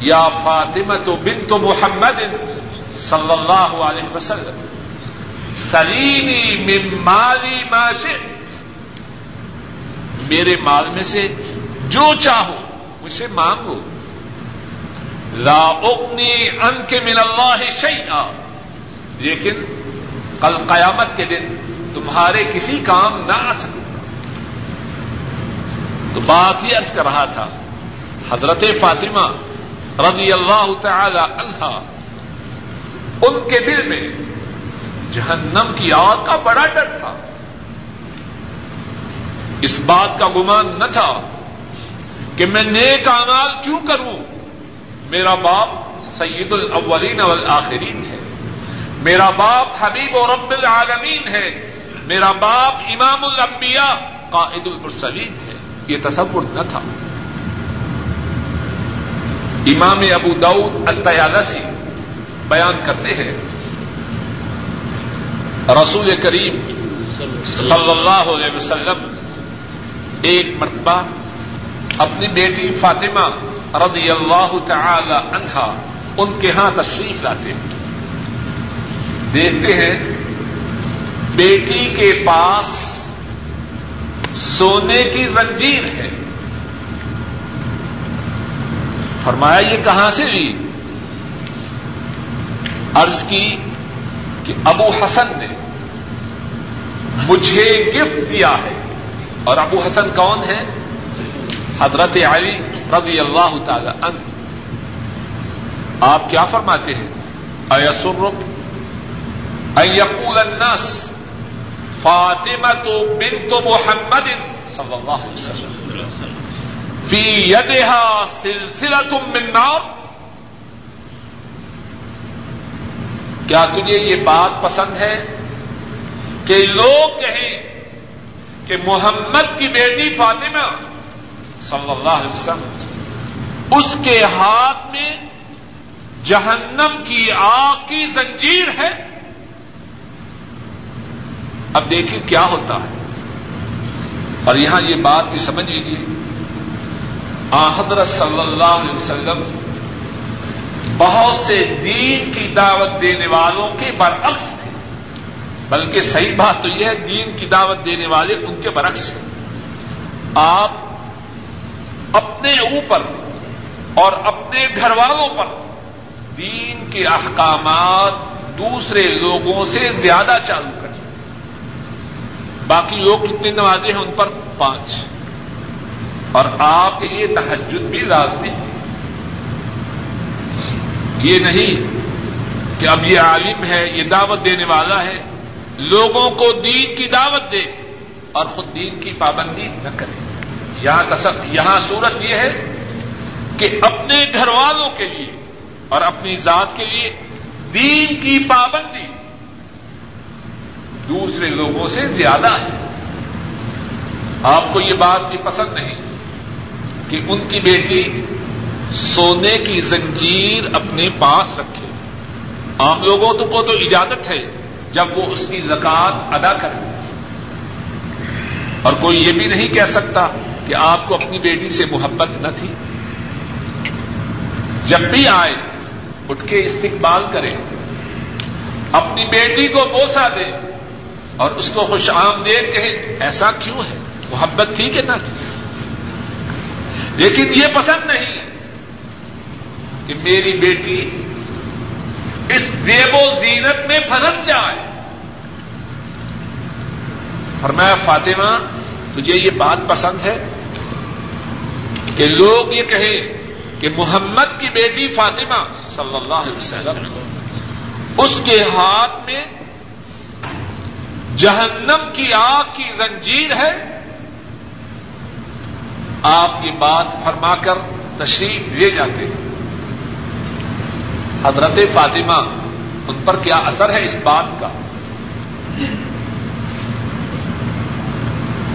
یا فاطمہ تو بن تو محمد صلی اللہ علیہ وسلم، سلینی من مالی ماشے میرے مال میں سے جو چاہو اسے مانگو۔ لا اغنی ان کے من اللہ شیئا۔ لیکن کل قیامت کے دن تمہارے کسی کام نہ آ سکے۔ تو بات ہی عرض کر رہا تھا، حضرت فاطمہ رضی اللہ تعالی عنہ، ان کے دل میں جہنم کی آگ کا بڑا ڈر تھا۔ اس بات کا گمان نہ تھا کہ میں نیک امال کیوں کروں۔ میرا باپ سید الاولین والآخرین ہے۔ میرا باپ حبیب و رب العالمین ہے۔ میرا باپ امام الانبیاء قائد المرسلین ہے۔ یہ تصور نہ تھا۔ امام ابو دعود الطیالسی بیان کرتے ہیں، رسول کریم صلی اللہ علیہ وسلم ایک مرتبہ اپنی بیٹی فاطمہ رضی اللہ تعالی عنہا ان کے ہاں تشریف لاتے ہیں۔ دیکھتے ہیں، بیٹی کے پاس سونے کی زنجیر ہے۔ فرمایا، یہ کہاں سے لی؟ عرض کی کہ ابو حسن نے مجھے گفٹ دیا ہے۔ اور ابو حسن کون ہے حضرت علی رضی اللہ تعالی عنہ۔ آپ کیا فرماتے ہیں؟ ایسرک ان یقول الناس۔ فاطمہ تو بنت محمد صلی اللہ علیہ وسلم. فی یدہا سلسلہ تم منار کیا تجھے یہ بات پسند ہے کہ لوگ کہیں کہ محمد کی بیٹی فاطمہ صلی اللہ علیہ وسلم اس کے ہاتھ میں جہنم کی آگ کی زنجیر ہے؟ اب دیکھیں کیا ہوتا ہے۔ اور یہاں یہ بات بھی سمجھ لیجیے حضرت صلی اللہ علیہ وسلم بہت سے دین کی دعوت دینے والوں کے برعکس تھے۔ بلکہ صحیح بات تو یہ ہے، دین کی دعوت دینے والے ان کے برعکس ہیں۔ آپ اپنے اوپر اور اپنے گھر والوں پر دین کے احکامات دوسرے لوگوں سے زیادہ چالو باقی لوگ کتنے نوازے ہیں ان پر؟ پانچ۔ اور آپ کے لیے تحجد بھی لازمی ہے۔ یہ نہیں کہ اب یہ عالم ہے، یہ دعوت دینے والا ہے۔ لوگوں کو دین کی دعوت دے اور خود دین کی پابندی نہ کرے۔ یہاں تصف یہاں صورت یہ ہے کہ اپنے گھر والوں کے لیے اور اپنی ذات کے لیے دین کی پابندی دوسرے لوگوں سے زیادہ ہے آپ کو یہ بات بھی پسند نہیں کہ ان کی بیٹی سونے کی زنجیر اپنے پاس رکھے۔ عام لوگوں کو تو اجازت ہے جب وہ اس کی زکات ادا کرے اور کوئی یہ بھی نہیں کہہ سکتا کہ آپ کو اپنی بیٹی سے محبت نہ تھی۔ جب بھی آئے، اٹھ کے استقبال کرے اپنی بیٹی کو بوسا دے اور اس کو خوش آمدید کہے ایسا کیوں ہے؟ محبت تھی کہ نہ تھی؟ لیکن یہ پسند نہیں کہ میری بیٹی اس دیو و زینت میں پھنس جائے۔ فرمایا، فاطمہ، تجھے یہ بات پسند ہے کہ لوگ یہ کہیں کہ محمد کی بیٹی فاطمہ صلی اللہ علیہ وسلم اس کے ہاتھ میں جہنم کی آگ کی زنجیر ہے۔ آپ یہ بات فرما کر تشریف لے جاتے۔ ہیں حضرت فاطمہ، ان پر کیا اثر ہے اس بات کا؟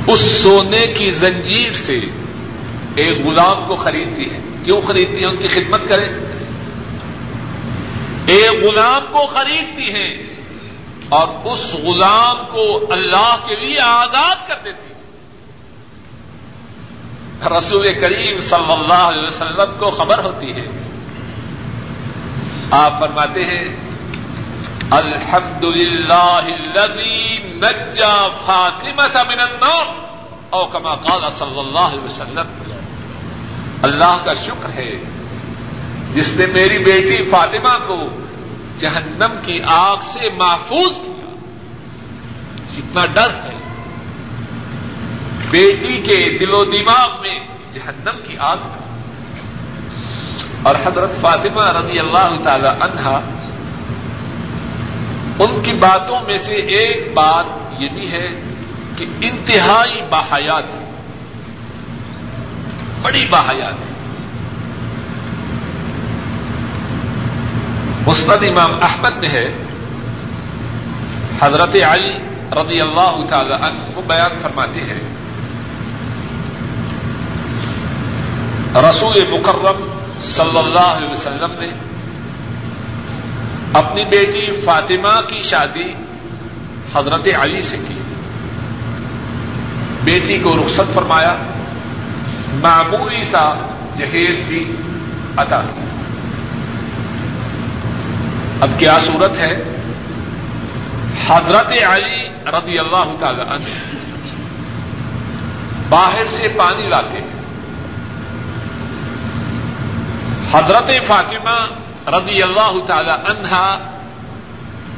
اس سونے کی زنجیر سے ایک غلام کو خریدتی ہے۔ کیوں خریدتی ہے؟ ان کی خدمت کرے ایک غلام کو خریدتی ہے اور اس غلام کو اللہ کے لیے آزاد کر دیتی رسول کریم صلی اللہ علیہ وسلم کو خبر ہوتی ہے۔ آپ فرماتے ہیں الحمد للہ نجا فاطمہ من النار او کما قال صلی اللہ علیہ وسلم۔ اللہ کا شکر ہے، جس نے میری بیٹی فاطمہ کو جہنم کی آگ سے محفوظ کیا۔ جتنا ڈر ہے۔ بیٹی کے دل و دماغ میں جہنم کی آگ کا اور حضرت فاطمہ رضی اللہ تعالی عنہا، ان کی باتوں میں سے ایک بات یہ بھی ہے کہ انتہائی باحیات بڑی باحیات ہے مستد امام احمد میں ہے۔ حضرت علی رضی اللہ تعالی عنہ وہ بیان فرماتے ہیں۔ رسول مکرم صلی اللہ علیہ وسلم نے اپنی بیٹی فاطمہ کی شادی حضرت علی سے کی۔ بیٹی کو رخصت فرمایا، معمولی سا جہیز بھی ادا کیا۔ اب کیا صورت ہے؟ حضرت علی رضی اللہ تعالی عنہ باہر سے پانی لاتے ہیں۔ حضرت فاطمہ رضی اللہ تعالی عنہا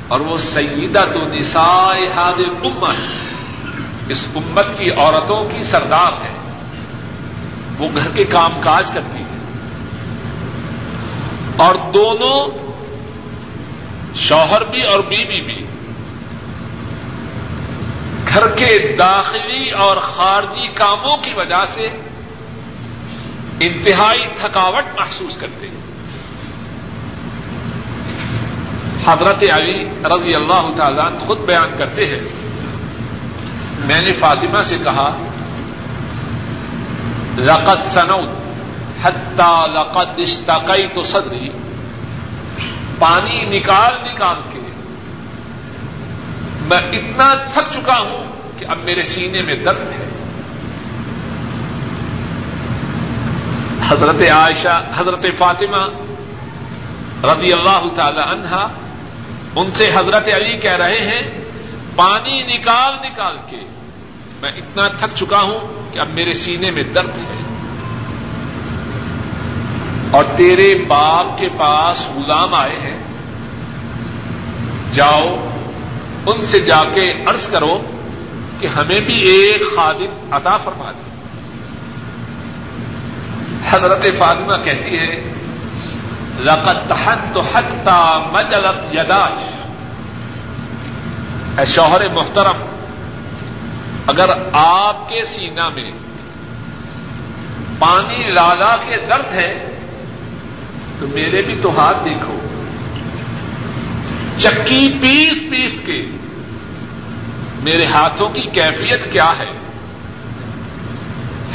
اور وہ سیدہ تو نسائے حاد امت اس امت کی عورتوں کی سردار ہے وہ گھر کے کام کاج کرتی ہے اور دونوں شوہر بھی اور بیوی بھی۔ گھر کے داخلی اور خارجی کاموں کی وجہ سے انتہائی تھکاوٹ محسوس کرتے ہیں۔ حضرت علی رضی اللہ تعالیٰ خود بیان کرتے ہیں۔ میں نے فاطمہ سے کہا لقت سنوت حتہ لقت اشتقی تو صدری۔ پانی نکال نکال کے میں اتنا تھک چکا ہوں کہ اب میرے سینے میں درد ہے۔ حضرت عائشہ، حضرت فاطمہ رضی اللہ تعالی عنہا ان سے حضرت علی کہہ رہے ہیں، پانی نکال نکال کے میں اتنا تھک چکا ہوں کہ اب میرے سینے میں درد ہے۔ اور تیرے باپ کے پاس غلام آئے ہیں۔ جاؤ، ان سے جا کے عرض کرو کہ ہمیں بھی ایک خادم عطا فرما دے۔ حضرت فاطمہ کہتی ہے لقت حد تو حتہ مجلت یداش اے شوہر محترم، اگر آپ کے سینا میں پانی لالا کے درد ہے تو میرے بھی تو ہاتھ دیکھو۔ چکی پیس پیس کے میرے ہاتھوں کی کیفیت کیا ہے؟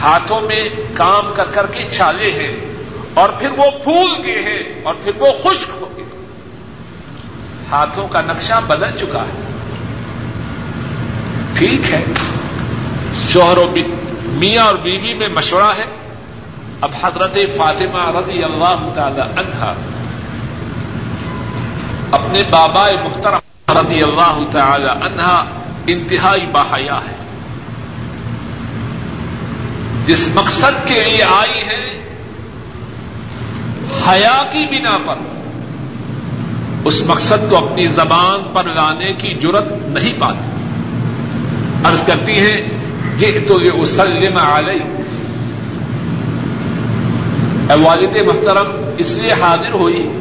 ہاتھوں میں کام کر کر کے چھالے ہیں اور پھر وہ پھول گئے ہیں اور پھر وہ خشک ہو گئے۔ ہاتھوں کا نقشہ بدل چکا ہے۔ ٹھیک ہے۔ شوہر و میاں اور بیوی میں مشورہ ہے۔ اب حضرت فاطمہ رضی اللہ تعالی عنہ اپنے بابا محترم رضی اللہ تعالی عنہ انتہائی باحیا ہے۔ جس مقصد کے لیے آئی ہے حیا کی بنا پر، اس مقصد کو اپنی زبان پر لانے کی جرت نہیں پاتی۔ عرض کرتی ہیں جی تو یہ اسلم علیہ والد محترم، اس لیے حاضر ہوئی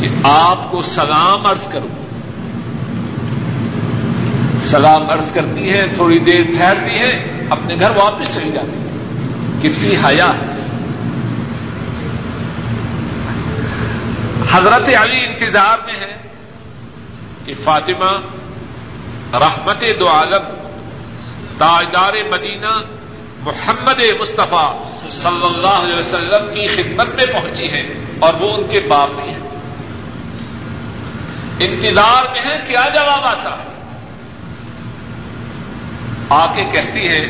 کہ آپ کو سلام عرض کروں۔ سلام عرض کرتی ہیں، تھوڑی دیر ٹھہرتی ہیں، اپنے گھر واپس چلی جاتی ہے کتنی حیا۔ ہے حضرت علی انتظار میں ہے کہ فاطمہ رحمت دو عالم، تاجدار مدینہ محمد مصطفیٰ صلی اللہ علیہ وسلم کی خدمت میں پہنچی ہیں اور وہ ان کے باپ بھی ہیں۔ انتظار میں ہے کیا جواب آتا؟ ہے آ کے کہتی ہے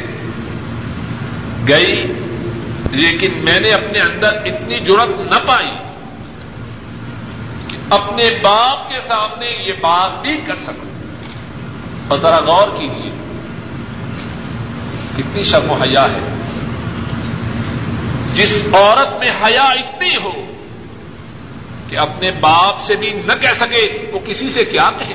گئی، لیکن میں نے اپنے اندر اتنی جرت نہ پائی کہ اپنے باپ کے سامنے یہ بات بھی کر سکوں۔ اور ذرا غور کیجیے کتنی شرم حیا ہے۔ جس عورت میں حیا اتنی ہو کہ اپنے باپ سے بھی نہ کہہ سکے، وہ کسی سے کیا کہے؟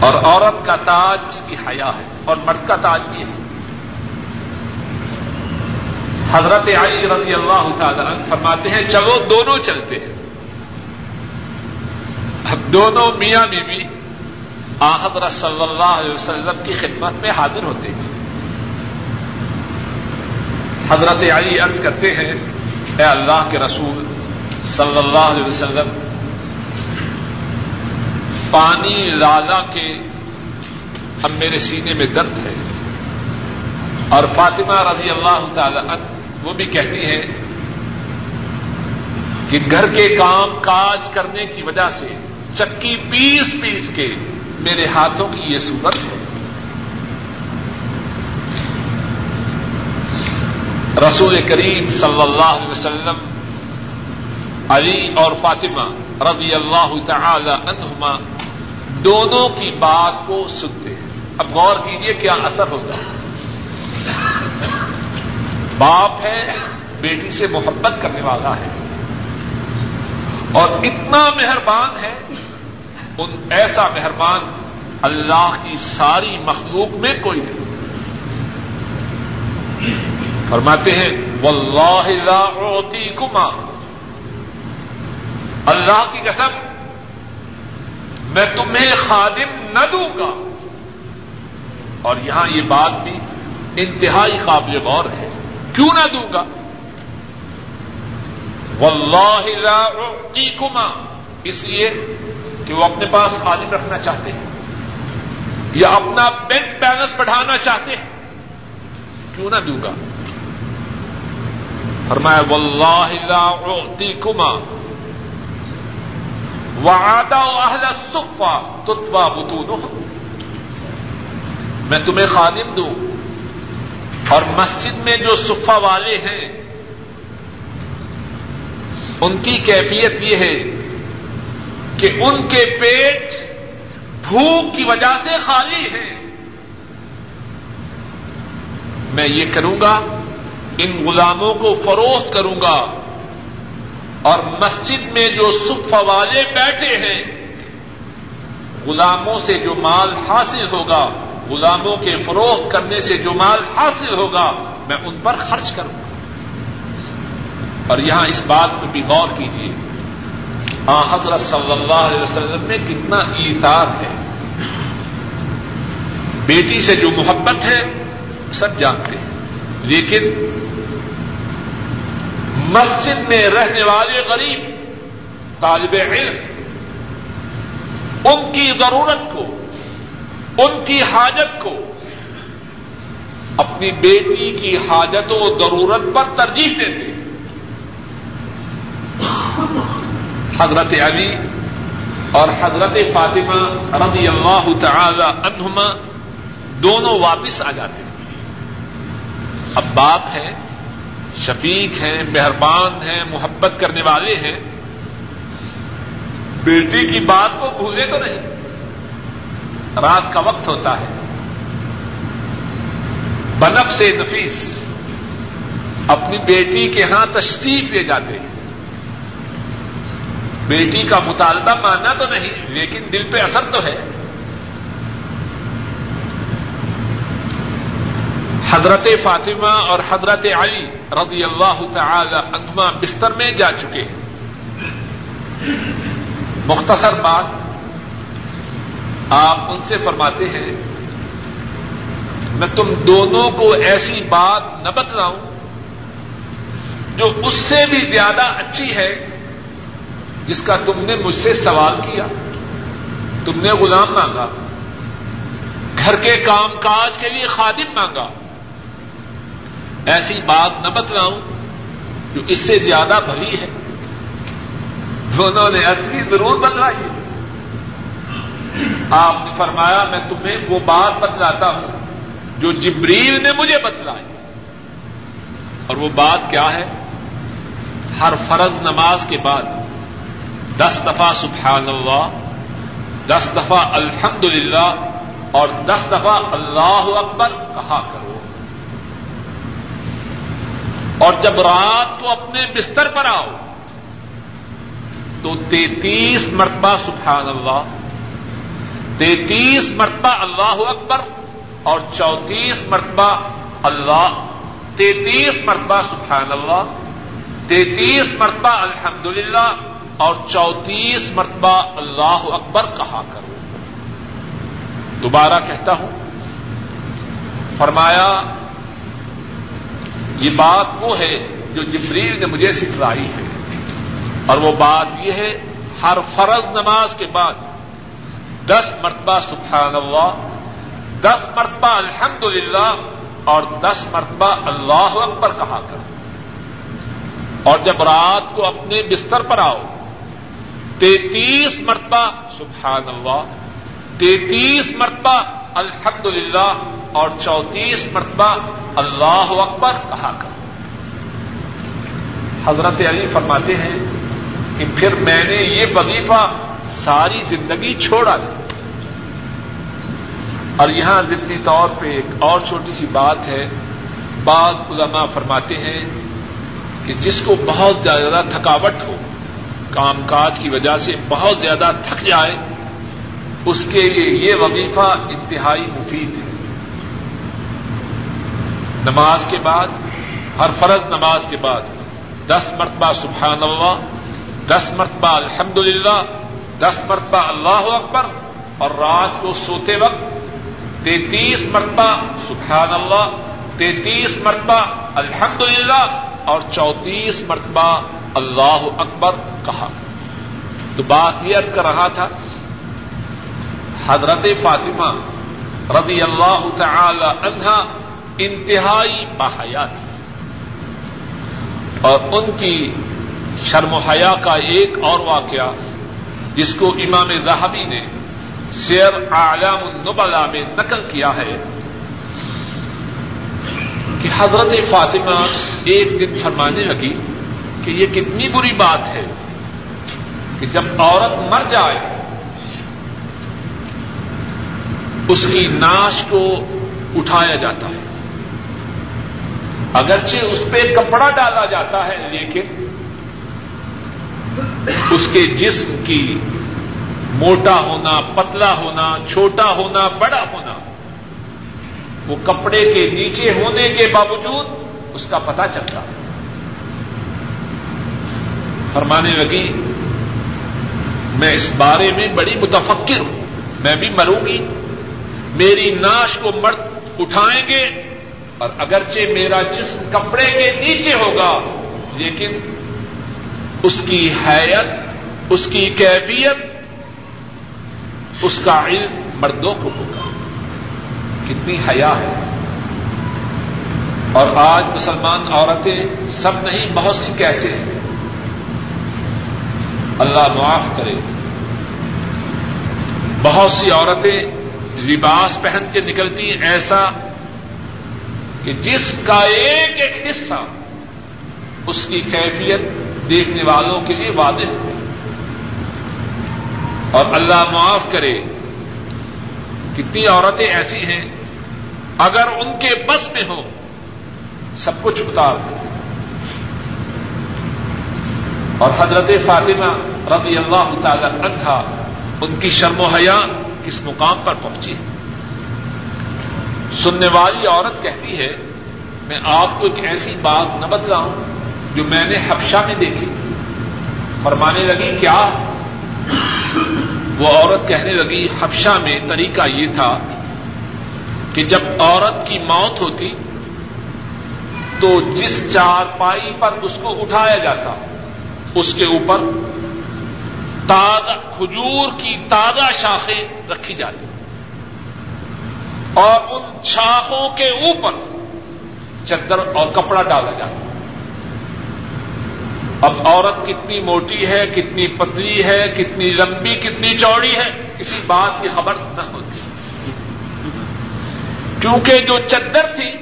اور عورت کا تاج اس کی حیا ہے اور مرد کا تاج بھی ہے۔ حضرت علی رضی اللہ تعالی عنہ فرماتے ہیں، چلو دونوں چلتے ہیں۔ اب دونوں میاں بیوی حضرت صلی اللہ علیہ وسلم کی خدمت میں حاضر ہوتے ہیں۔ حضرت علی عرض کرتے ہیں، اے اللہ کے رسول صلی اللہ علیہ وسلم، پانی لالا کے اب میرے سینے میں درد ہے۔ اور فاطمہ رضی اللہ تعالی عنہ وہ بھی کہتی ہے کہ گھر کے کام کاج کرنے کی وجہ سے چکی پیس پیس کے میرے ہاتھوں کی یہ صورت ہے۔ رسول کریم صلی اللہ علیہ وسلم، علی اور فاطمہ رضی اللہ تعالی عنہما دونوں کی بات کو سنتے ہیں۔ اب غور کیجیے کیا اثر ہوتا ہے۔ باپ ہے، بیٹی سے محبت کرنے والا ہے۔ اور اتنا مہربان ہے، ان ایسا مہربان اللہ کی ساری مخلوق میں کوئی نہیں۔ فرماتے ہیں، واللہ لا اعطیکما. اللہ کی قسم، میں تمہیں خادم نہ دوں گا۔ اور یہاں یہ بات بھی انتہائی قابل غور ہے۔ کیوں نہ دوں گا؟ واللہ لا اعطیکما. اس لیے کہ وہ اپنے پاس خادم رکھنا چاہتے ہیں، یا اپنا بینک بیلنس بڑھانا چاہتے ہیں۔ کیوں نہ دوں گا؟ فرمایا، واللہ لا اعطیکما وعدا اہل الصفا تتوا بطونہم. میں تمہیں خادم دوں اور مسجد میں جو صفا والے ہیں، ان کی کیفیت یہ ہے کہ ان کے پیٹ بھوک کی وجہ سے خالی ہیں۔ میں یہ کروں گا ان غلاموں کو فروخت کروں گا۔ اور مسجد میں جو صفا والے بیٹھے ہیں، غلاموں سے جو مال حاصل ہوگا، غلاموں کے فروخت کرنے سے جو مال حاصل ہوگا، میں ان پر خرچ کروں گا۔ اور یہاں اس بات پہ بھی غور کیجیے حضرت صلی اللہ علیہ وسلم میں کتنا ایثار ہے۔ بیٹی سے جو محبت ہے، سب جانتے ہیں۔ لیکن مسجد میں رہنے والے غریب، طالب علم، ان کی ضرورت کو، ان کی حاجت کو، اپنی بیٹی کی حاجت و ضرورت پر ترجیح دیتے۔ حضرت علی اور حضرت فاطمہ رضی اللہ تعالی عنہما دونوں واپس آ جاتے۔ ہیں اب باپ ہیں شفیق ہیں، مہربان ہیں، محبت کرنے والے ہیں، بیٹی کی بات کو بھولے تو نہیں۔ رات کا وقت ہوتا ہے۔ بنف سے نفیس اپنی بیٹی کے ہاں تشریف لے جاتے ہیں۔ بیٹی کا مطالبہ ماننا تو نہیں، لیکن دل پہ اثر تو ہے۔ حضرت فاطمہ اور حضرت علی رضی اللہ تعالی عنہما بستر میں جا چکے ہیں۔ مختصر بات آپ ان سے فرماتے ہیں، میں تم دونوں کو ایسی بات نہ بتلاؤں جو اس سے بھی زیادہ اچھی ہے جس کا تم نے مجھ سے سوال کیا، تم نے غلام مانگا، گھر کے کام کاج کے لیے خادم مانگا۔ ایسی بات نہ بتلاؤں جو اس سے زیادہ بھلی ہے۔ دونوں نے عرض کی، ضرور بتلائی آپ نے فرمایا، میں تمہیں وہ بات بتلاتا ہوں جو جبریل نے مجھے بتلائی۔ اور وہ بات کیا ہے؟ ہر فرض نماز کے بعد دس دفعہ سبحان اللہ دس دفعہ الحمد للہ اور دس دفعہ اللہ اکبر کہا کرو۔ اور جب رات کو اپنے بستر پر آؤ، تو تینتیس مرتبہ سبحان اللہ، تینتیس مرتبہ اللہ اکبر اور چونتیس مرتبہ اللہ، تینتیس مرتبہ سبحان اللہ، تینتیس مرتبہ الحمدللہ اور چونتیس مرتبہ اللہ اکبر کہا کرو۔ دوبارہ کہتا ہوں، فرمایا یہ بات وہ ہے جو جبریل نے مجھے سکھلائی ہے۔ اور وہ بات یہ ہے، ہر فرض نماز کے بعد دس مرتبہ سبحان اللہ دس مرتبہ الحمد للہ اور دس مرتبہ اللہ اکبر کہا کرو۔ اور جب رات کو اپنے بستر پر آؤ، تینتیس مرتبہ سبحان اللہ تینتیس مرتبہ الحمد للہ اور چونتیس مرتبہ اللہ اکبر کہا کر حضرت علی فرماتے ہیں کہ پھر میں نے یہ وظیفہ ساری زندگی چھوڑا دی اور یہاں ضمنی طور پہ ایک اور چھوٹی سی بات ہے۔ بعض علماء فرماتے ہیں کہ جس کو بہت زیادہ تھکاوٹ ہو، کام کاج کی وجہ سے بہت زیادہ تھک جائے، اس کے لیے یہ وظیفہ انتہائی مفید ہے۔ نماز کے بعد، ہر فرض نماز کے بعد۔ دس مرتبہ سبحان اللہ، دس مرتبہ الحمد للہ دس مرتبہ اللہ اکبر، اور رات کو سوتے وقت تینتیس مرتبہ سبحان اللہ، تینتیس مرتبہ الحمد للہ اور چونتیس مرتبہ اللہ اکبر کہا۔ تو بات یہ ارد کر رہا تھا، حضرت فاطمہ رضی اللہ تعالی عنہا انتہائی باحیا تھی اور ان کی شرم و حیا کا ایک اور واقعہ جس کو امام زہبی نے سیر اعلام النبلا میں نقل کیا ہے کہ حضرت فاطمہ ایک دن فرمانے لگی کہ یہ کتنی بری بات ہے کہ جب عورت مر جائے، اس کی ناش کو اٹھایا جاتا ہے۔ اگرچہ اس پہ کپڑا ڈالا جاتا ہے، لیکن اس کے جسم کی موٹا ہونا، پتلا ہونا، چھوٹا ہونا، بڑا ہونا، وہ کپڑے کے نیچے ہونے کے باوجود اس کا پتا چلتا فرمانے لگی میں اس بارے میں بڑی متفکر ہوں، میں بھی مروں گی۔ میری ناش کو مرد اٹھائیں گے اور اگرچہ میرا جسم کپڑے کے نیچے ہوگا، لیکن اس کی حیت اس کی کیفیت، اس کا علم مردوں کو ہوگا۔ کتنی حیا ہے۔ اور آج مسلمان عورتیں سب نہیں، بہت سی کیسے ہیں۔ اللہ معاف کرے۔ بہت سی عورتیں لباس پہن کے نکلتی ایسا کہ جس کا ایک ایک حصہ اس کی کیفیت دیکھنے والوں کے لیے واضح اور اللہ معاف کرے۔ کتنی عورتیں ایسی ہیں، اگر ان کے بس میں ہو سب کچھ اتار دیں۔ اور حضرت فاطمہ رضی اللہ تعالی عنہا ان کی شرم و حیا کس مقام پر پہنچی؟ سننے والی عورت کہتی ہے، میں آپ کو ایک ایسی بات نہ بتلاؤں جو میں نے حبشہ میں دیکھی. فرمانے لگی، کیا؟ وہ عورت کہنے لگی، حبشہ میں طریقہ یہ تھا کہ جب عورت کی موت ہوتی تو جس چار پائی پر اس کو اٹھایا جاتا، اس کے اوپر تازہ کھجور کی تازہ شاخیں رکھی جاتی۔ اور ان شاخوں کے اوپر چدر اور کپڑا ڈالا جاتا اب عورت کتنی موٹی ہے، کتنی پتلی ہے، کتنی لمبی، کتنی چوڑی ہے، کسی بات کی خبر نہ ہوتی۔ کیونکہ جو چدر تھی،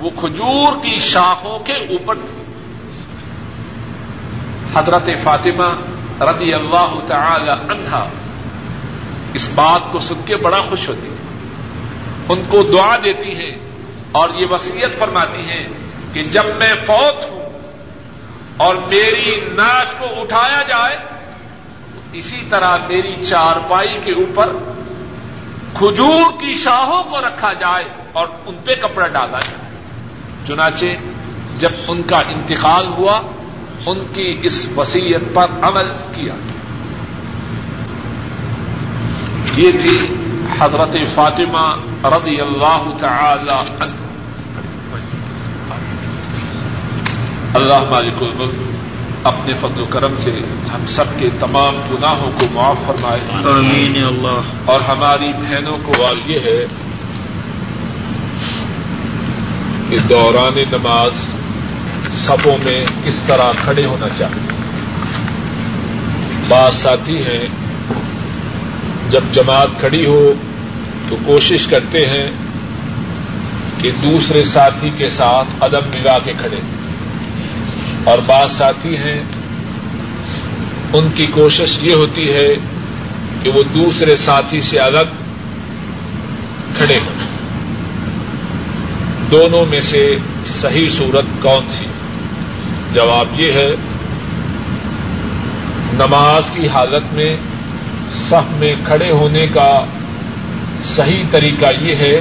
وہ کھجور کی شاخوں کے اوپر تھی۔ حضرت فاطمہ رضی اللہ تعالی عنہا اس بات کو سن کے بڑا خوش ہوتی ان کو دعا دیتی ہے اور یہ وسیعت فرماتی ہیں کہ جب میں فوت ہوں اور میری ناش کو اٹھایا جائے، اسی طرح میری چارپائی کے اوپر کھجور کی شاہوں کو رکھا جائے اور ان پہ کپڑا ڈالا جائے۔ چنانچہ جب ان کا انتقال ہوا، ان کی اس وسیعت پر عمل کیا۔ یہ تھی حضرت فاطمہ رضی اللہ تعالی عنہ۔ اللہ مالک الملک اپنے فضل و کرم سے ہم سب کے تمام گناہوں کو معاف فرمائے۔ آمین اللہ۔ اور ہماری بہنوں کو یہ ہے کہ دوران نماز سبوں میں کس طرح کھڑے ہونا چاہیے۔ بعض ساتھی ہیں جب جماعت کھڑی ہو تو کوشش کرتے ہیں کہ دوسرے ساتھی کے ساتھ ادب ملا کے کھڑے۔ اور بعض ساتھی ہیں، ان کی کوشش یہ ہوتی ہے کہ وہ دوسرے ساتھی سے الگ کھڑے ہوں۔ دونوں میں سے صحیح صورت کون سی؟ جواب یہ ہے، نماز کی حالت میں صف میں کھڑے ہونے کا صحیح طریقہ یہ ہے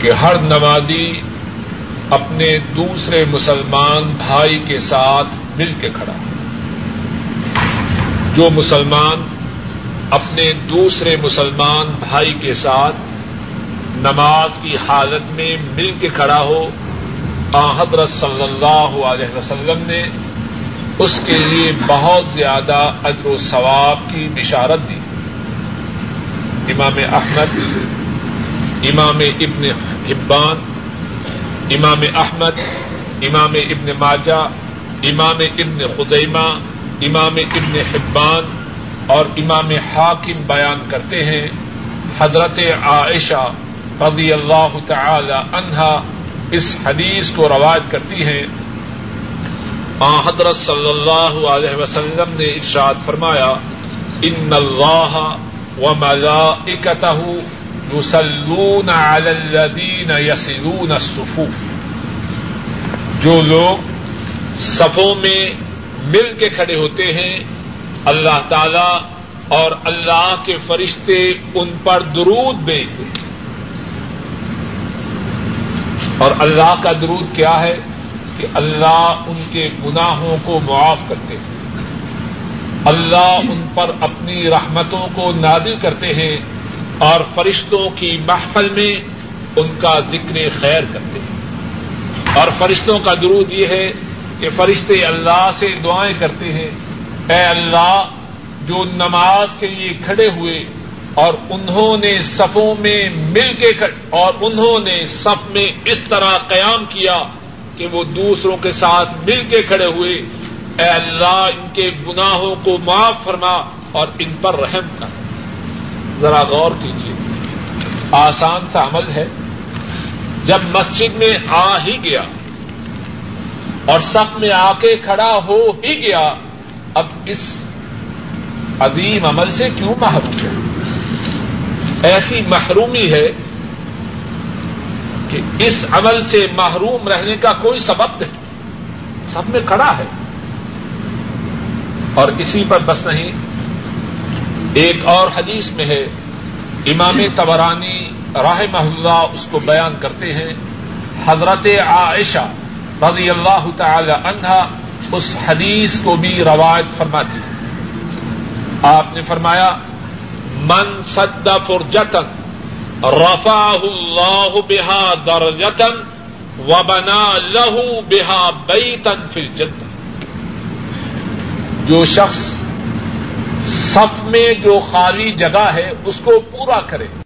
کہ ہر نمازی اپنے دوسرے مسلمان بھائی کے ساتھ مل کے کھڑا جو مسلمان اپنے دوسرے مسلمان بھائی کے ساتھ نماز کی حالت میں مل کے کھڑا ہو حضرت صلی اللہ علیہ وسلم نے اس کے لیے بہت زیادہ اجر و ثواب کی بشارت دی۔ امام احمد، امام ابن حبان، امام احمد، امام ابن ماجہ، امام ابن خدیمہ، امام ابن حبان اور امام حاکم بیان کرتے ہیں۔ حضرت عائشہ رضی اللہ تعالی عنہا اس حدیث کو روایت کرتی ہیں۔ حضرت صلی اللہ علیہ وسلم نے ارشاد فرمایا، ان اللہ و ملائکتہ یصلون علی الذین یصلون الصفوف. جو لوگ صفوں میں مل کے کھڑے ہوتے ہیں، اللہ تعالی اور اللہ کے فرشتے ان پر درود بھیجتے ہیں۔ اور اللہ کا درود کیا ہے؟ کہ اللہ ان کے گناہوں کو معاف کرتے ہیں۔ اللہ ان پر اپنی رحمتوں کو نادل کرتے ہیں اور فرشتوں کی محفل میں ان کا ذکر خیر کرتے ہیں۔ اور فرشتوں کا درود یہ ہے کہ فرشتے اللہ سے دعائیں کرتے ہیں۔ اے اللہ، جو نماز کے لیے کھڑے ہوئے اور انہوں نے صفوں میں مل کے اور انہوں نے صف میں اس طرح قیام کیا کہ وہ دوسروں کے ساتھ مل کے کھڑے ہوئے، اے اللہ، ان کے گناہوں کو معاف فرما اور ان پر رحم کر۔ ذرا غور کیجیے آسان سا عمل ہے۔ جب مسجد میں آ ہی گیا اور سب میں آ کے کھڑا ہو ہی گیا، اب اس عظیم عمل سے کیوں محروم ہے؟ ایسی محرومی ہے کہ اس عمل سے محروم رہنے کا کوئی سبب نہیں۔ سب میں کھڑا ہے۔ اور اسی پر بس نہیں۔ ایک اور حدیث میں ہے۔ امام تبرانی راہ محلہ اس کو بیان کرتے ہیں۔ حضرت عائشہ رضی اللہ تعالی عنہا اس حدیث کو بھی روایت فرماتی ہے۔ آپ نے فرمایا، من سد فرجتن رفا اللہ بہا درجتن و بنا لہو بہا بئی تن فل جو شخص صف میں جو خالی جگہ ہے، اس کو پورا کرے۔